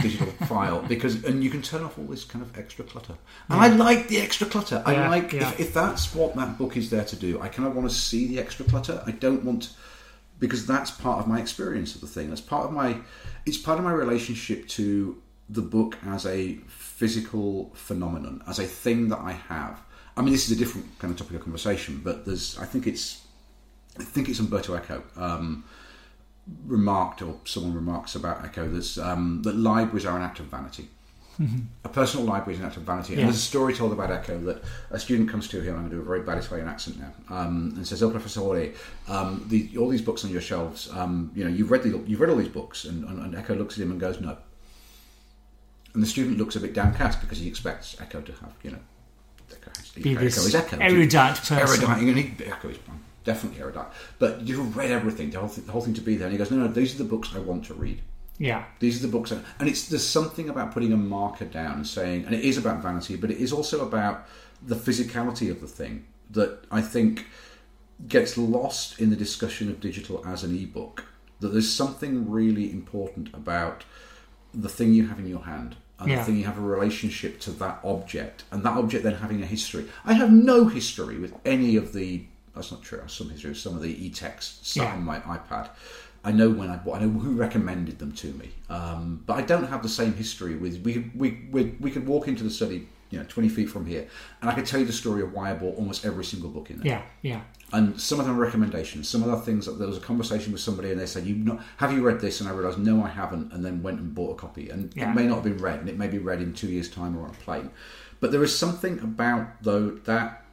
digital file because and you can turn off all this kind of extra clutter. And I like the extra clutter. I Yeah, like yeah. if, if that's what that book is there to do I kind of want to see the extra clutter. I don't want because that's part of my experience of the thing. That's part of my it's part of my relationship to the book as a physical phenomenon as a thing that I have. I mean this is a different kind of topic of conversation but there's I think it's I think it's Umberto Eco um, remarked, or someone remarks about Eco, that's, um, that libraries are an act of vanity. A personal library is an act of vanity. And Yeah. there's a story told about Eco that a student comes to him, I'm going to do a very bad Italian accent now, um, and says, "Oh, Professore, um, the, all these books on your shelves, um, you know, you've read, the, you've read all these books." And, and, and Eco looks at him and goes, "No." And the student looks a bit downcast because he expects Eco to have, you know, Eco, has, Be Eco this is Eco. erudite person. Erudite, you need Eco is definitely erudite, but you've read everything, the whole, thing, the whole thing to be there. And he goes, no, no, these are the books I want to read. Yeah. These are the books, I, and it's there's something about putting a marker down and saying, and it is about vanity, but it is also about the physicality of the thing that I think gets lost in the discussion of digital as an ebook. That there's something really important about the thing you have in your hand and Yeah. the thing you have a relationship to that object and that object then having a history. I have no history with any of the That's not true. I have some history of some of the e-texts sat Yeah. on my iPad. I know when I bought. I know who recommended them to me, um, but I don't have the same history with. We we we, we could walk into the study, you know, twenty feet from here, and I could tell you the story of why I bought almost every single book in there. Yeah, yeah. And some of them are recommendations. Some of the things that there was a conversation with somebody, and they said, "You not have you read this?" And I realised, no, I haven't, and then went and bought a copy. And Yeah. it may not have been read, and it may be read in two years' time or on a plane. But there is something about though that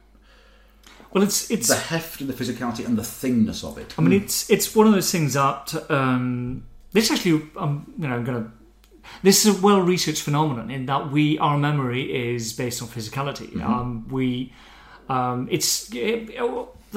Well, it's it's. the heft and the physicality and the thingness of it. I mean, it's it's one of those things that um, this actually, um, you know, I'm gonna. This is a well researched phenomenon in that we our memory is based on physicality. Um, we, um, it's it,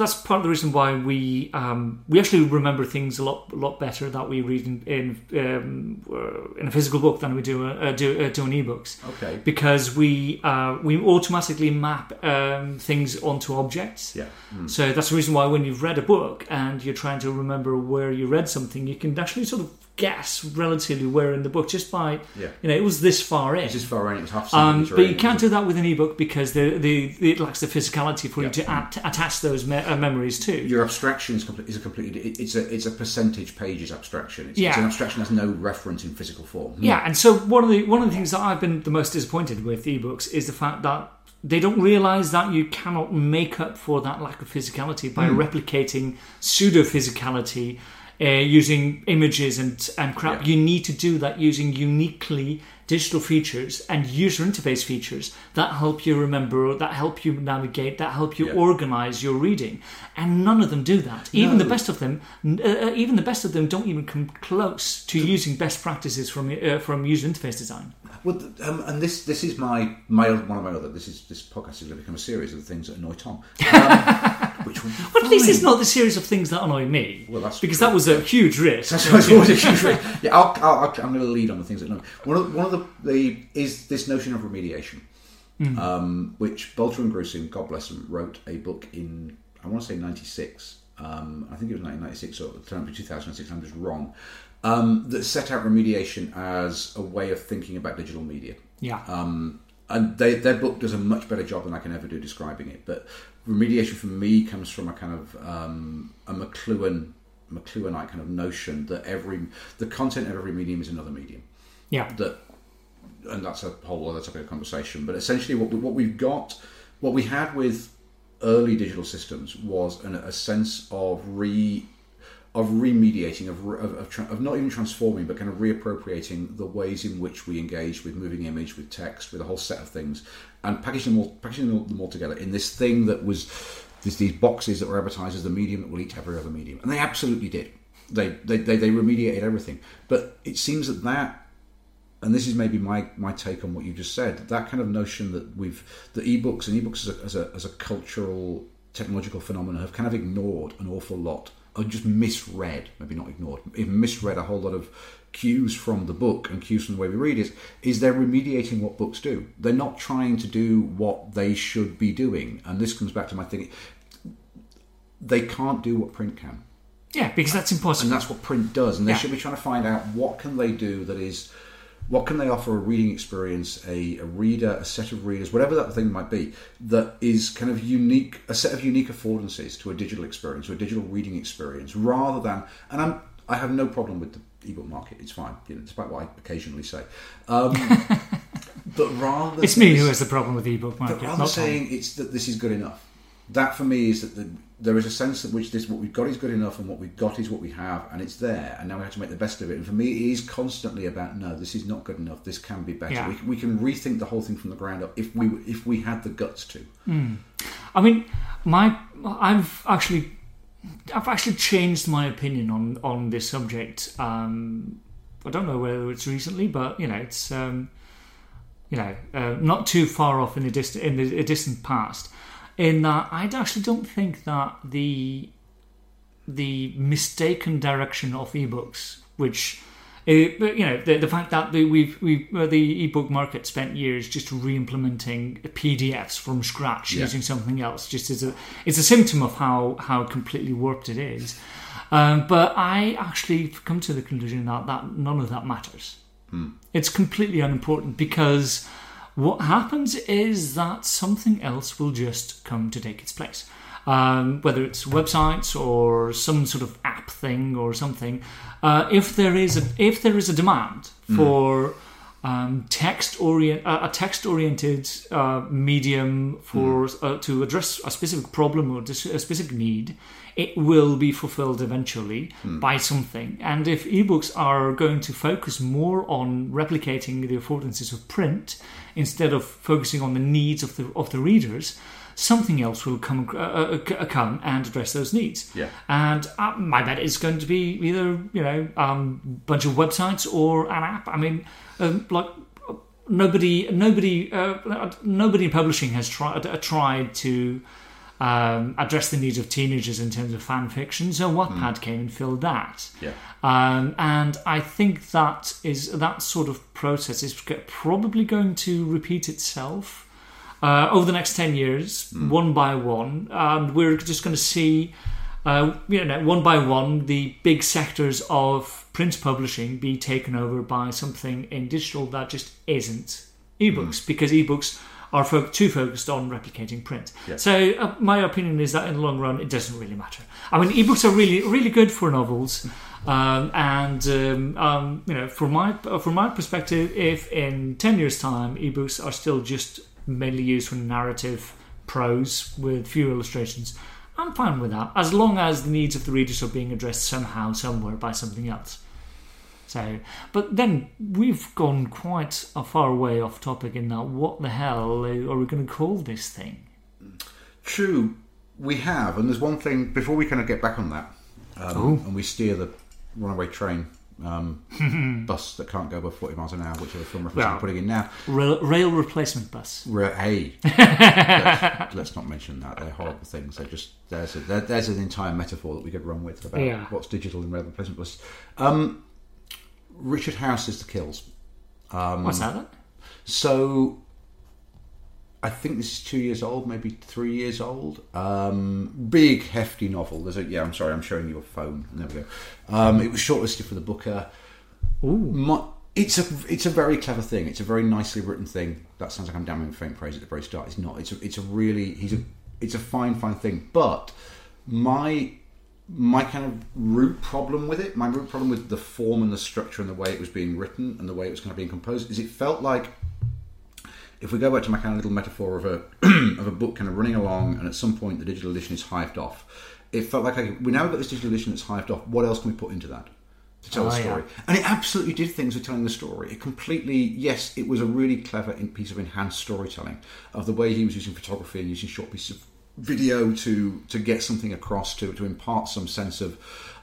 that's part of the reason why we um, we actually remember things a lot a lot better that we read in in, um, uh, in a physical book than we do uh, do, uh, do in ebooks Okay. because we uh, we automatically map um, things onto objects. Yeah. So that's the reason why when you've read a book and you're trying to remember where you read something, you can actually sort of guess relatively where in the book just by Yeah. you know it was this far in. It's far in. It's half Um, but you can't do that with an ebook because the, the it lacks the physicality for you Yeah. to at, attach those me- uh, memories to. Your abstraction is, complete, is a completely. It's a it's a percentage pages abstraction. It's, it's Yeah. an abstraction that has no reference in physical form. Yeah, and so one of the one of the things that I've been the most disappointed with ebooks is the fact that they don't realize that you cannot make up for that lack of physicality by replicating pseudo physicality uh, using images and and crap. Yeah. You need to do that using uniquely digital features and user interface features that help you remember, that help you navigate, that help you Yeah. organize your reading. And none of them do that. Even the best of them, uh, uh, even the best of them, don't even come close to using best practices from uh, from user interface design. Well, um, and this this is my my one of my other this is this podcast is going to become a series of the things that annoy Tom. Um, which will be But at least it's not the series of things that annoy me. Well, that's because true. that was a huge risk. That's always a huge risk. Yeah, I'll, I'll, I'm going to lead on the things that annoy. One of one of the, the is this notion of remediation, um, which Bolter and Grusin, God bless them, wrote a book in I want to say '96. Um, I think it was 1996 or it turned out 2006. I'm just wrong. Um, that set out remediation as a way of thinking about digital media. yeah. Um, and they, their book does a much better job than I can ever do describing it. But remediation for me comes from a kind of um, a McLuhan McLuhanite kind of notion that every the content of every medium is another medium. yeah. That and that's a whole other topic of conversation. But essentially, what we, what we've got, what we had with early digital systems was an, a sense of re of remediating of of, of, tra- of not even transforming but kind of reappropriating the ways in which we engage with moving image with text with a whole set of things and packaging them all packaging them all, together in this thing that was this, these boxes that were advertised as the medium that will eat every other medium. And they absolutely did. They they, they, they remediated everything. But it seems that that and this is maybe my, my take on what you just said that kind of notion that we've the ebooks and ebooks as a, as a, as a cultural technological phenomenon have kind of ignored an awful lot or just misread maybe not ignored even misread a whole lot of cues from the book and cues from the way we read is is they're remediating what books do. They're not trying to do what they should be doing. And this comes back to my thing. They can't do what print can. Yeah, because that's impossible. and that's what print does. And they Yeah. should be trying to find out what can they do that is what can they offer a reading experience a, a reader a set of readers whatever that thing might be that is kind of unique a set of unique affordances to a digital experience to a digital reading experience rather than and i'm i have no problem with the ebook market it's fine you know, despite what i occasionally say um, but rather It's me who has the problem with the ebook market. but rather not saying it's that this is good enough. That for me is that the, there is a sense that which this what we've got is good enough, and what we've got is what we have, and it's there, and now we have to make the best of it. And for me, it is constantly about no, this is not good enough. This can be better. Yeah. We, we can rethink the whole thing from the ground up if we if we had the guts to. I mean, my I've actually I've actually changed my opinion on on this subject. Um, I don't know whether it's recently, but you know, it's um, you know uh, not too far off in the distant in the distant past. In that, I actually don't think that the the mistaken direction of ebooks, which uh, you know the, the fact that the, we've we uh, the ebook market spent years just re-implementing PDFs from scratch Yeah. using something else, just as a it's a symptom of how how completely warped it is. Um, but I actually come to the conclusion that, that none of that matters. It's completely unimportant because what happens is that something else will just come to take its place. um, whether it's websites or some sort of app thing or something, uh, if there is a if there is a demand for um, text orient uh, a text oriented uh, medium for uh, to address a specific problem or dis- a specific need, it will be fulfilled eventually by something. And if ebooks are going to focus more on replicating the affordances of print instead of focusing on the needs of the of the readers, something else will come uh, uh, come and address those needs. Yeah. And uh, my bet is going to be either you know um, bunch of websites or an app. I mean, um, like nobody nobody uh, nobody in publishing has tried uh, tried to um, address the needs of teenagers in terms of fan fiction. So Wattpad came and filled that. Yeah. Um, and I think that is that sort of process is probably going to repeat itself uh, over the next ten years, one by one, and we're just going to see, uh, you know, one by one, the big sectors of print publishing be taken over by something in digital that just isn't ebooks, because ebooks are fo- too focused on replicating print. Yeah. So uh, my opinion is that in the long run, it doesn't really matter. I mean, ebooks are really, really good for novels. Um, and um, um, you know, from my from my perspective, if in ten years' time ebooks are still just mainly used for narrative prose with few illustrations, I'm fine with that, as long as the needs of the readers are being addressed somehow, somewhere by something else. So, but then we've gone quite a far way off topic in that. What the hell are we going to call this thing? True, we have, and there's one thing before we kind of get back on that, um, and we steer the runaway train um, bus that can't go above 40 miles an hour, which are the film reference Well. I'm putting in now. Rail, rail replacement bus. Re- hey, let's, let's not mention that. They're horrible things. They're just there's a, there, there's an entire metaphor that we could run with about Yeah. what's digital and rail replacement bus. Um, Richard House is the kills. Um, What's that? Then? So, I think this is two years old, maybe three years old. Um, big, hefty novel. There's a yeah. I'm sorry, I'm showing you a phone. There we go. Um, it was shortlisted for the Booker. My, it's a it's a very clever thing. It's a very nicely written thing. That sounds like I'm damning faint praise at the very start. It's not. It's a, it's a really he's a it's a fine fine thing. But my my kind of root problem with it, my root problem with the form and the structure and the way it was being written and the way it was kind of being composed, is it felt like if we go back to my kind of little metaphor of a of a book kind of running along, and at some point the digital edition is hived off, it felt like okay, we now got this digital edition that's hived off. What else can we put into that to tell Oh, the yeah. story? And it absolutely did things with telling the story. It completely, yes, it was a really clever in- piece of enhanced storytelling of the way he was using photography and using short pieces of video to to get something across to to impart some sense of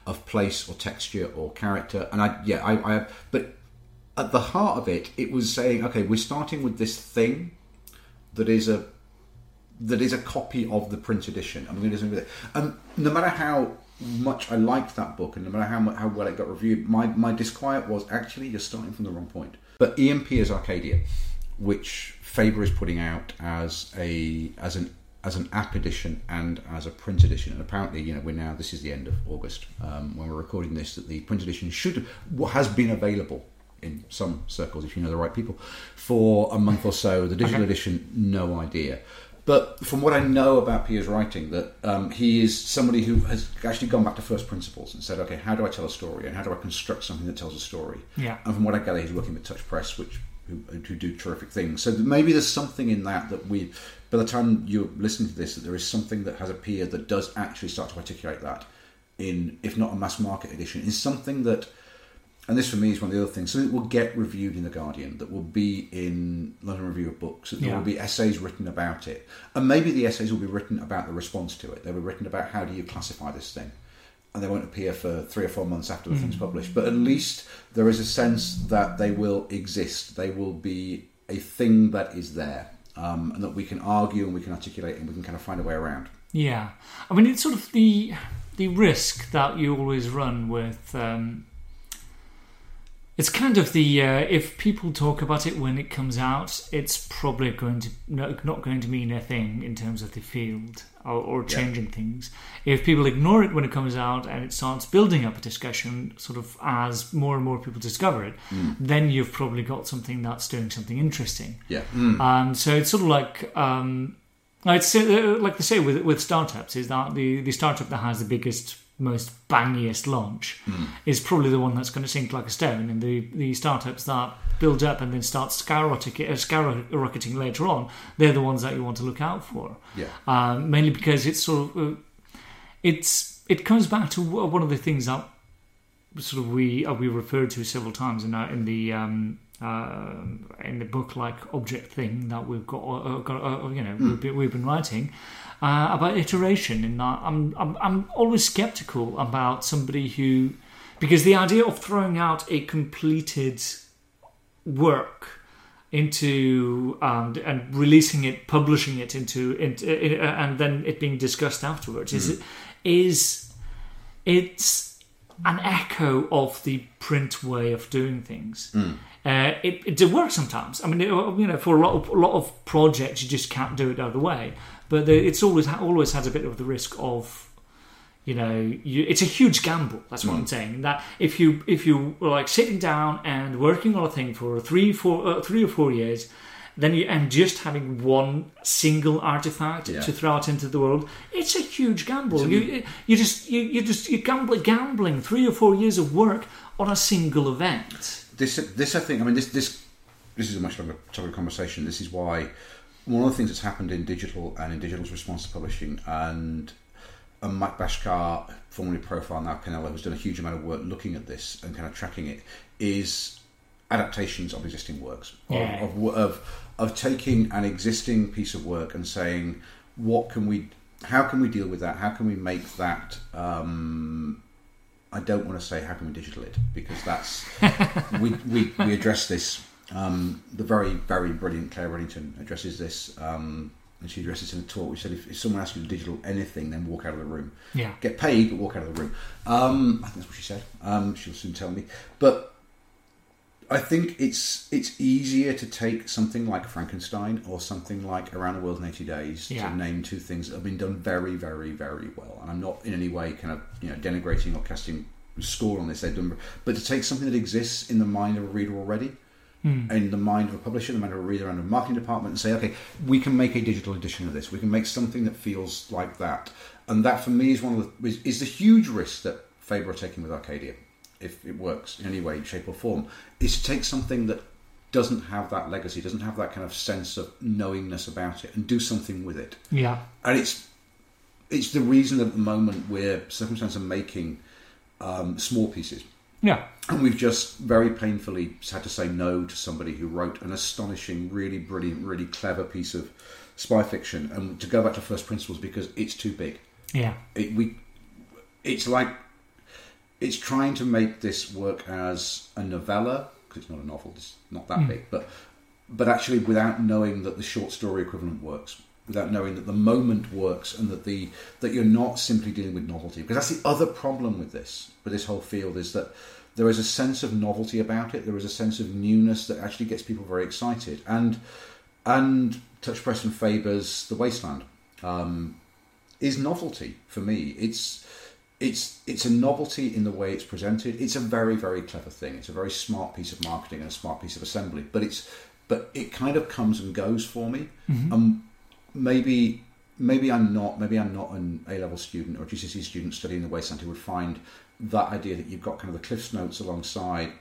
of place or texture or character. And I, yeah, I, I but at the heart of it, it was saying, okay, we're starting with this thing that is a that is a copy of the print edition. I'm going to do something with it. And no matter how much I liked that book, and no matter how how well it got reviewed, my my disquiet was actually you're starting from the wrong point. But Iain Pears Arcadia, which Faber is putting out as a as an as an app edition and as a print edition. And apparently, you know, we're now this is the end of August um, when we're recording this. That the print edition should what has been available in some circles, if you know the right people, for a month or so. The digital edition, no idea. But from what I know about Pears's writing, that um, he is somebody who has actually gone back to first principles and said, okay, how do I tell a story and how do I construct something that tells a story? Yeah. And from what I gather, he's working with Touch Press, which who, who do terrific things. So maybe there's something in that that we, by the time you're listening to this, that there is something that has appeared that does actually start to articulate that in, if not a mass market edition, is something that and this for me is one of the other things. So it will get reviewed in the Guardian, that will be in London Review of Books, that there Yeah. will be essays written about it, and maybe the essays will be written about the response to it. They'll be written about how do you classify this thing, and they won't appear for three or four months after the thing's mm. published. But at least there is a sense that they will exist. They will be a thing that is there, um, and that we can argue and we can articulate and we can kind of find a way around. Yeah, I mean it's sort of the the risk that you always run with. Um, it's kind of the uh, if people talk about it when it comes out, it's probably going to no, not going to mean a thing in terms of the field or, or changing things. If people ignore it when it comes out and it starts building up a discussion, sort of as more and more people discover it, then you've probably got something that's doing something interesting. Yeah. Um, so it's sort of like um, I'd say, uh, like they say with with startups, is that the the startup that has the biggest, most bangiest launch is probably the one that's going to sink like a stone, and the the startups that build up and then start skyrocketing, uh, skyrocketing later on, they're the ones that you want to look out for. Yeah. Um, mainly because it's sort of uh, it's it comes back to one of the things that sort of we uh, we referred to several times in our, in the um, uh, in the book like object thing that we've got, uh, got uh, you know we've, been, we've been writing uh, about iteration and that I'm, I'm I'm always skeptical about somebody who because the idea of throwing out a completed work into um, and releasing it, publishing it into, into uh, and then it being discussed afterwards is is it's an echo of the print way of doing things. Uh, it, it did work sometimes. I mean, it, you know, for a lot of a lot of projects, you just can't do it the other way. But the, it's always always has a bit of the risk of you know you, it's a huge gamble that's what i'm saying that if you if you were like sitting down and working on a thing for three four uh, three or four years then you and just having one single artifact Yeah. to throw out into the world it's a huge gamble you you just you, you just you gamble gambling three or four years of work on a single event this this I think I mean this this this is a much longer topic of conversation. This is why one of the things that's happened in digital and in digital's response to publishing and and Mike Bhaskar, formerly Profile now Canelo, who's done a huge amount of work looking at this and kind of tracking it, is adaptations of existing works Yeah. of, of of of taking an existing piece of work and saying what can we how can we deal with that how can we make that um, I don't want to say how can we digital it because that's we, we, we address this. Um, the very very brilliant Clare Reddington addresses this, um, and she addresses it in a talk. We said if, if someone asks you to digital anything, then walk out of the room. yeah Get paid, but walk out of the room. Um, I think that's what she said. Um, she'll soon tell me. But I think it's it's easier to take something like Frankenstein or something like Around the World in 80 Days Yeah. to name two things that have been done very, very, very well. And I'm not in any way kind of you know denigrating or casting score on this. They've done, but to take something that exists in the mind of a reader already, in the mind of a publisher, the mind of a reader and a marketing department, and say, okay, we can make a digital edition of this. We can make something that feels like that. And that for me is one of the is, is the huge risk that Faber are taking with Arcadia, if it works in any way, shape, or form, is to take something that doesn't have that legacy, doesn't have that kind of sense of knowingness about it, and do something with it. yeah And it's it's the reason that at the moment we're circumstance are making um, small pieces. Yeah. And we've just very painfully had to say no to somebody who wrote an astonishing, really brilliant, really clever piece of spy fiction, and to go back to first principles because it's too big. yeah. It, we, it's like it's trying to make this work as a novella because it's not a novel, it's not that hmm. big, but but actually without knowing that the short story equivalent works, without knowing that the moment works, and that the that you're not simply dealing with novelty. Because that's the other problem with this, with this whole field, is that there is a sense of novelty about it. There is a sense of newness that actually gets people very excited. And and Touch Press and Faber's The Wasteland um, is novelty for me. It's it's it's a novelty in the way it's presented. It's a very very clever thing. It's a very smart piece of marketing and a smart piece of assembly. But it's but it kind of comes and goes for me. Um, maybe maybe I'm not maybe I'm not an A level student or a GCSE student studying the Wasteland who would find that idea that you've got kind of the Cliff's notes alongside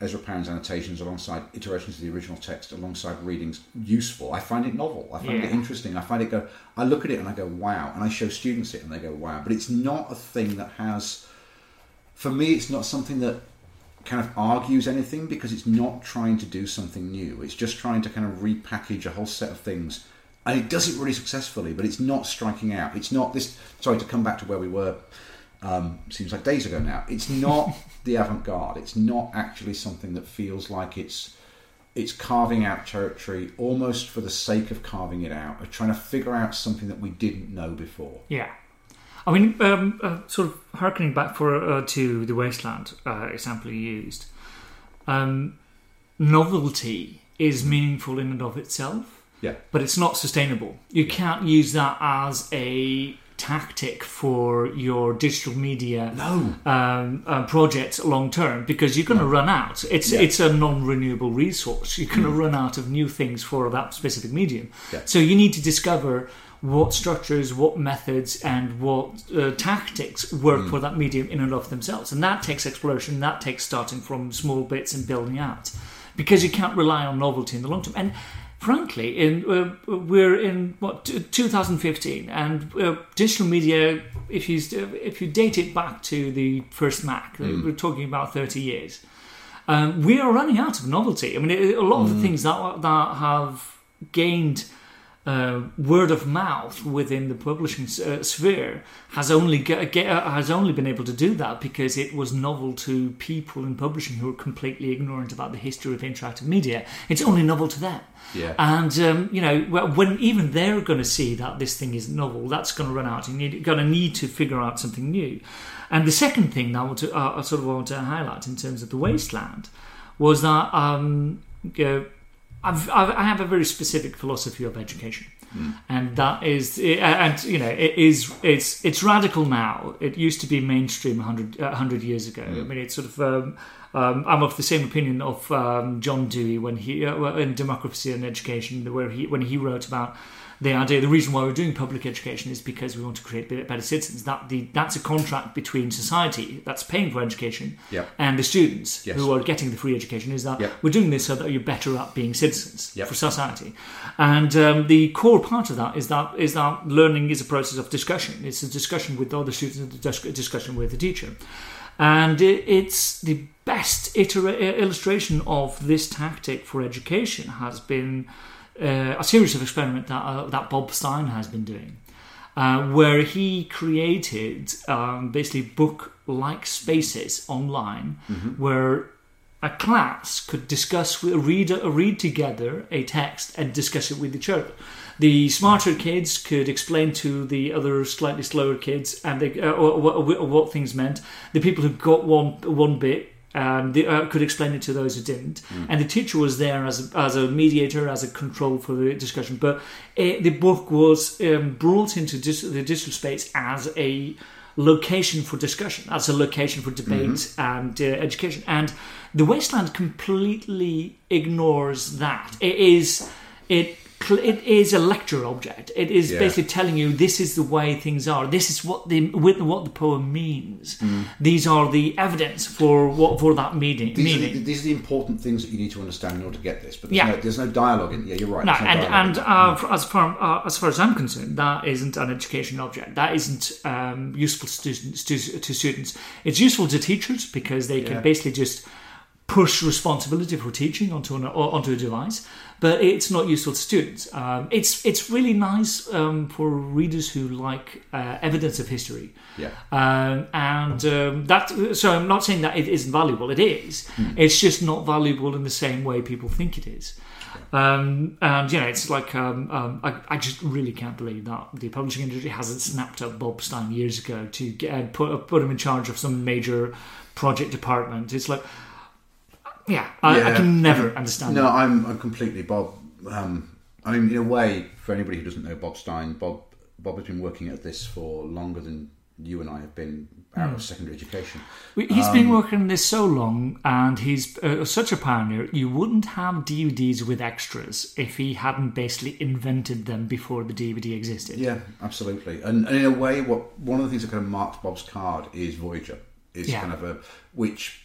Ezra Pound's annotations alongside iterations of the original text alongside readings useful. I find it novel. I find it interesting. I find it go. I look at it and I go wow, and I show students it and they go wow. But it's not a thing that has. For me, it's not something that kind of argues anything because it's not trying to do something new. It's just trying to kind of repackage a whole set of things. And it does it really successfully, but it's not striking out. It's not this. Sorry to come back to where we were. Um, seems like days ago now. It's not the avant-garde. It's not actually something that feels like it's it's carving out territory almost for the sake of carving it out, of trying to figure out something that we didn't know before. Yeah. I mean, um, uh, sort of harkening back for uh, to the Wasteland uh, example you used, um, novelty is meaningful in and of itself, Yeah. but it's not sustainable. You can't use that as a tactic for your digital media No. um, uh, projects long term because you're going to run out. It's Yeah. it's a non-renewable resource. You're going to run out of new things for that specific medium. Yeah. So you need to discover what structures, what methods, and what uh, tactics work for that medium in and of themselves. And that takes exploration, that takes starting from small bits and building out. Because you can't rely on novelty in the long term. And frankly, in uh, we're in what t- 2015, and uh, digital media. If you if you date it back to the first Mac, we're talking about 30 years. Um, we are running out of novelty. I mean, it, a lot of the things that that have gained uh, word of mouth within the publishing uh, sphere has only get, get, uh, has only been able to do that because it was novel to people in publishing who are completely ignorant about the history of interactive media. It's only novel to them. Yeah. And um, you know, when even they're going to see that this thing is novel, that's going to run out. You're going to need to figure out something new. And the second thing that I, want to, uh, I sort of want to highlight in terms of the wasteland was that um, know, I've, I've, I have a very specific philosophy of education, and that is, and you know, it is it's it's radical now. It used to be mainstream 100, uh, 100 years ago. I mean, it's sort of. Um, um, I'm of the same opinion of um, John Dewey when he uh, in Democracy and Education, where he when he wrote about the idea, the reason why we're doing public education is because we want to create better citizens. That the that's a contract between society that's paying for education Yep. and the students Yes. who are getting the free education. Is that Yep. we're doing this so that you're better at being citizens Yep. for society, and um, the core part of that is that is that learning is a process of discussion. It's a discussion with other students a discussion with the teacher. And it, it's the best illustration of this tactic for education has been uh, a series of experiments that, uh, that Bob Stein has been doing, uh, where he created um, basically book like spaces online where a class could discuss, with a read, read together a text and discuss it with each other. The smarter kids could explain to the other slightly slower kids and they, uh, or- or what things meant. The people who got one one bit um, the, uh, could explain it to those who didn't, and the teacher was there as a, as a mediator, as a control for the discussion. But it, the book was um, brought into dis- the digital space as a location for discussion, as a location for debate and uh, education. And the Wasteland completely ignores that. It is it. It is a lecture object. It is Yeah. basically telling you this is the way things are. This is what the with what the poem means. Mm. These are the evidence for what for that meaning. These are, meaning. the, these are the important things that you need to understand in order to get this. But there's, Yeah. no, there's no dialogue in. Yeah, you're right. No, no and and uh, for- as far uh, as far as I'm concerned, that isn't an education object. That isn't um, useful to students. To, to students, it's useful to teachers because they can basically just push responsibility for teaching onto an, onto a device. But it's not useful to students. Um, it's it's really nice um, for readers who like uh, evidence of history. Yeah. Um, and um, that so I'm not saying that it isn't valuable. It is. It's just not valuable in the same way people think it is. Um, and you know, it's like um, um, I, I just really can't believe that the publishing industry hasn't snapped up Bob Stein years ago to get, put put him in charge of some major project department. It's like, yeah, I, I can never understand. No, that. I'm, I'm completely Bob. Um, I mean, in a way, for anybody who doesn't know Bob Stein, Bob Bob has been working at this for longer than you and I have been out Hmm. of secondary education. We- He's been working on this so long, and he's uh, such a pioneer. You wouldn't have DVDs with extras if he hadn't basically invented them before the DVD existed. Yeah, absolutely. And, and in a way, what one of the things that kind of marked Bob's card is Voyager. Is Yeah. kind of a which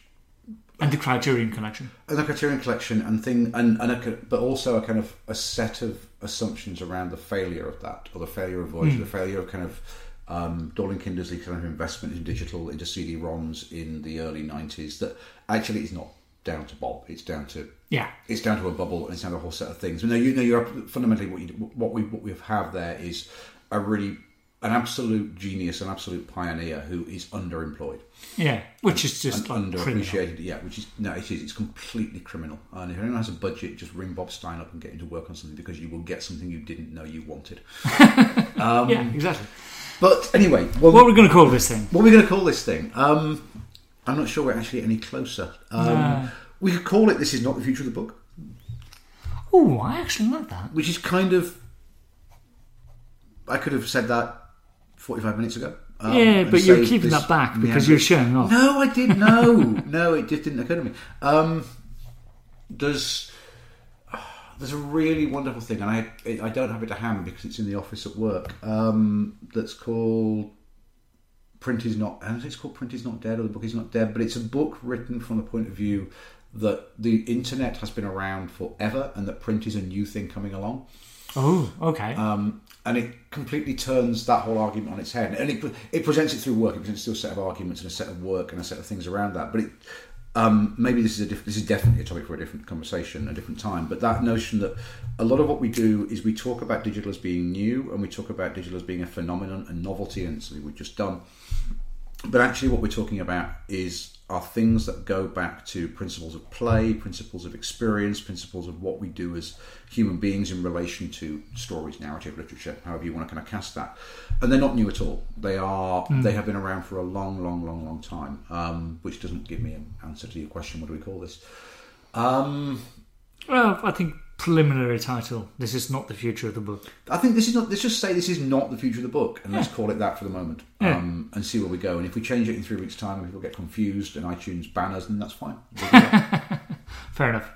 And the Criterion Collection. And the Criterion Collection and thing, and, and a, but also a kind of a set of assumptions around the failure of that, or the failure of Voyager, the failure of kind of um, Dorling Kindersley kind of investment in digital, into CD-ROMs in the early '90s. That actually is not down to Bob; it's down to Yeah. it's down to a bubble and it's down to a whole set of things. No, you know, you're fundamentally what you what we what we have there is a really an absolute genius, an absolute pioneer who is underemployed Yeah. Which is just and like criminal. underappreciated. Yeah, which is no, it is. It's completely criminal. And if anyone has a budget, just ring Bob Stein up and get him to work on something because you will get something you didn't know you wanted. yeah, exactly. But anyway, well, What are we going to call this thing? what are we going to call this thing? Um, I'm not sure we're actually any closer. Um, No. We could call it "This Is Not the Future of the Book," Oh, I actually like that. which is kind of. I could have said that 45 minutes ago. um, yeah, but you're keeping that back because meander. you're showing off. No, I didn't. no, no. It just didn't occur to me. Um, does there's a really wonderful thing, and I I don't have it to hand because it's in the office at work. Um, that's called "Print is Not." And it's called "Print is Not Dead" or "The Book is Not Dead," but it's a book written from the point of view that the internet has been around forever, and that print is a new thing coming along. Oh, okay. Um, and it completely turns that whole argument on its head, and it, it presents it through work. It presents a set of arguments and a set of work and a set of things around that. But it, um, maybe this is a diff- this is definitely a topic for a different conversation, a different time. But that notion that a lot of what we do is we talk about digital as being new, and we talk about digital as being a phenomenon, a novelty, and something we've just done. But actually, what we're talking about is are things that go back to principles of play, principles of experience, principles of what we do as human beings in relation to stories, narrative, literature, however you want to kind of cast that. And they're not new at all. They are. Mm. They have been around for a long, long, long, long time. Um, which doesn't give me an answer to your question. What do we call this? Um, well, I think preliminary title. This is not the future of the book. I think this is not. Let's just say this is not the future of the book, and yeah. let's call it that for the moment, yeah. um, and see where we go. And if we change it in three weeks' time, and people get confused and iTunes banners, then that's fine. Fair enough.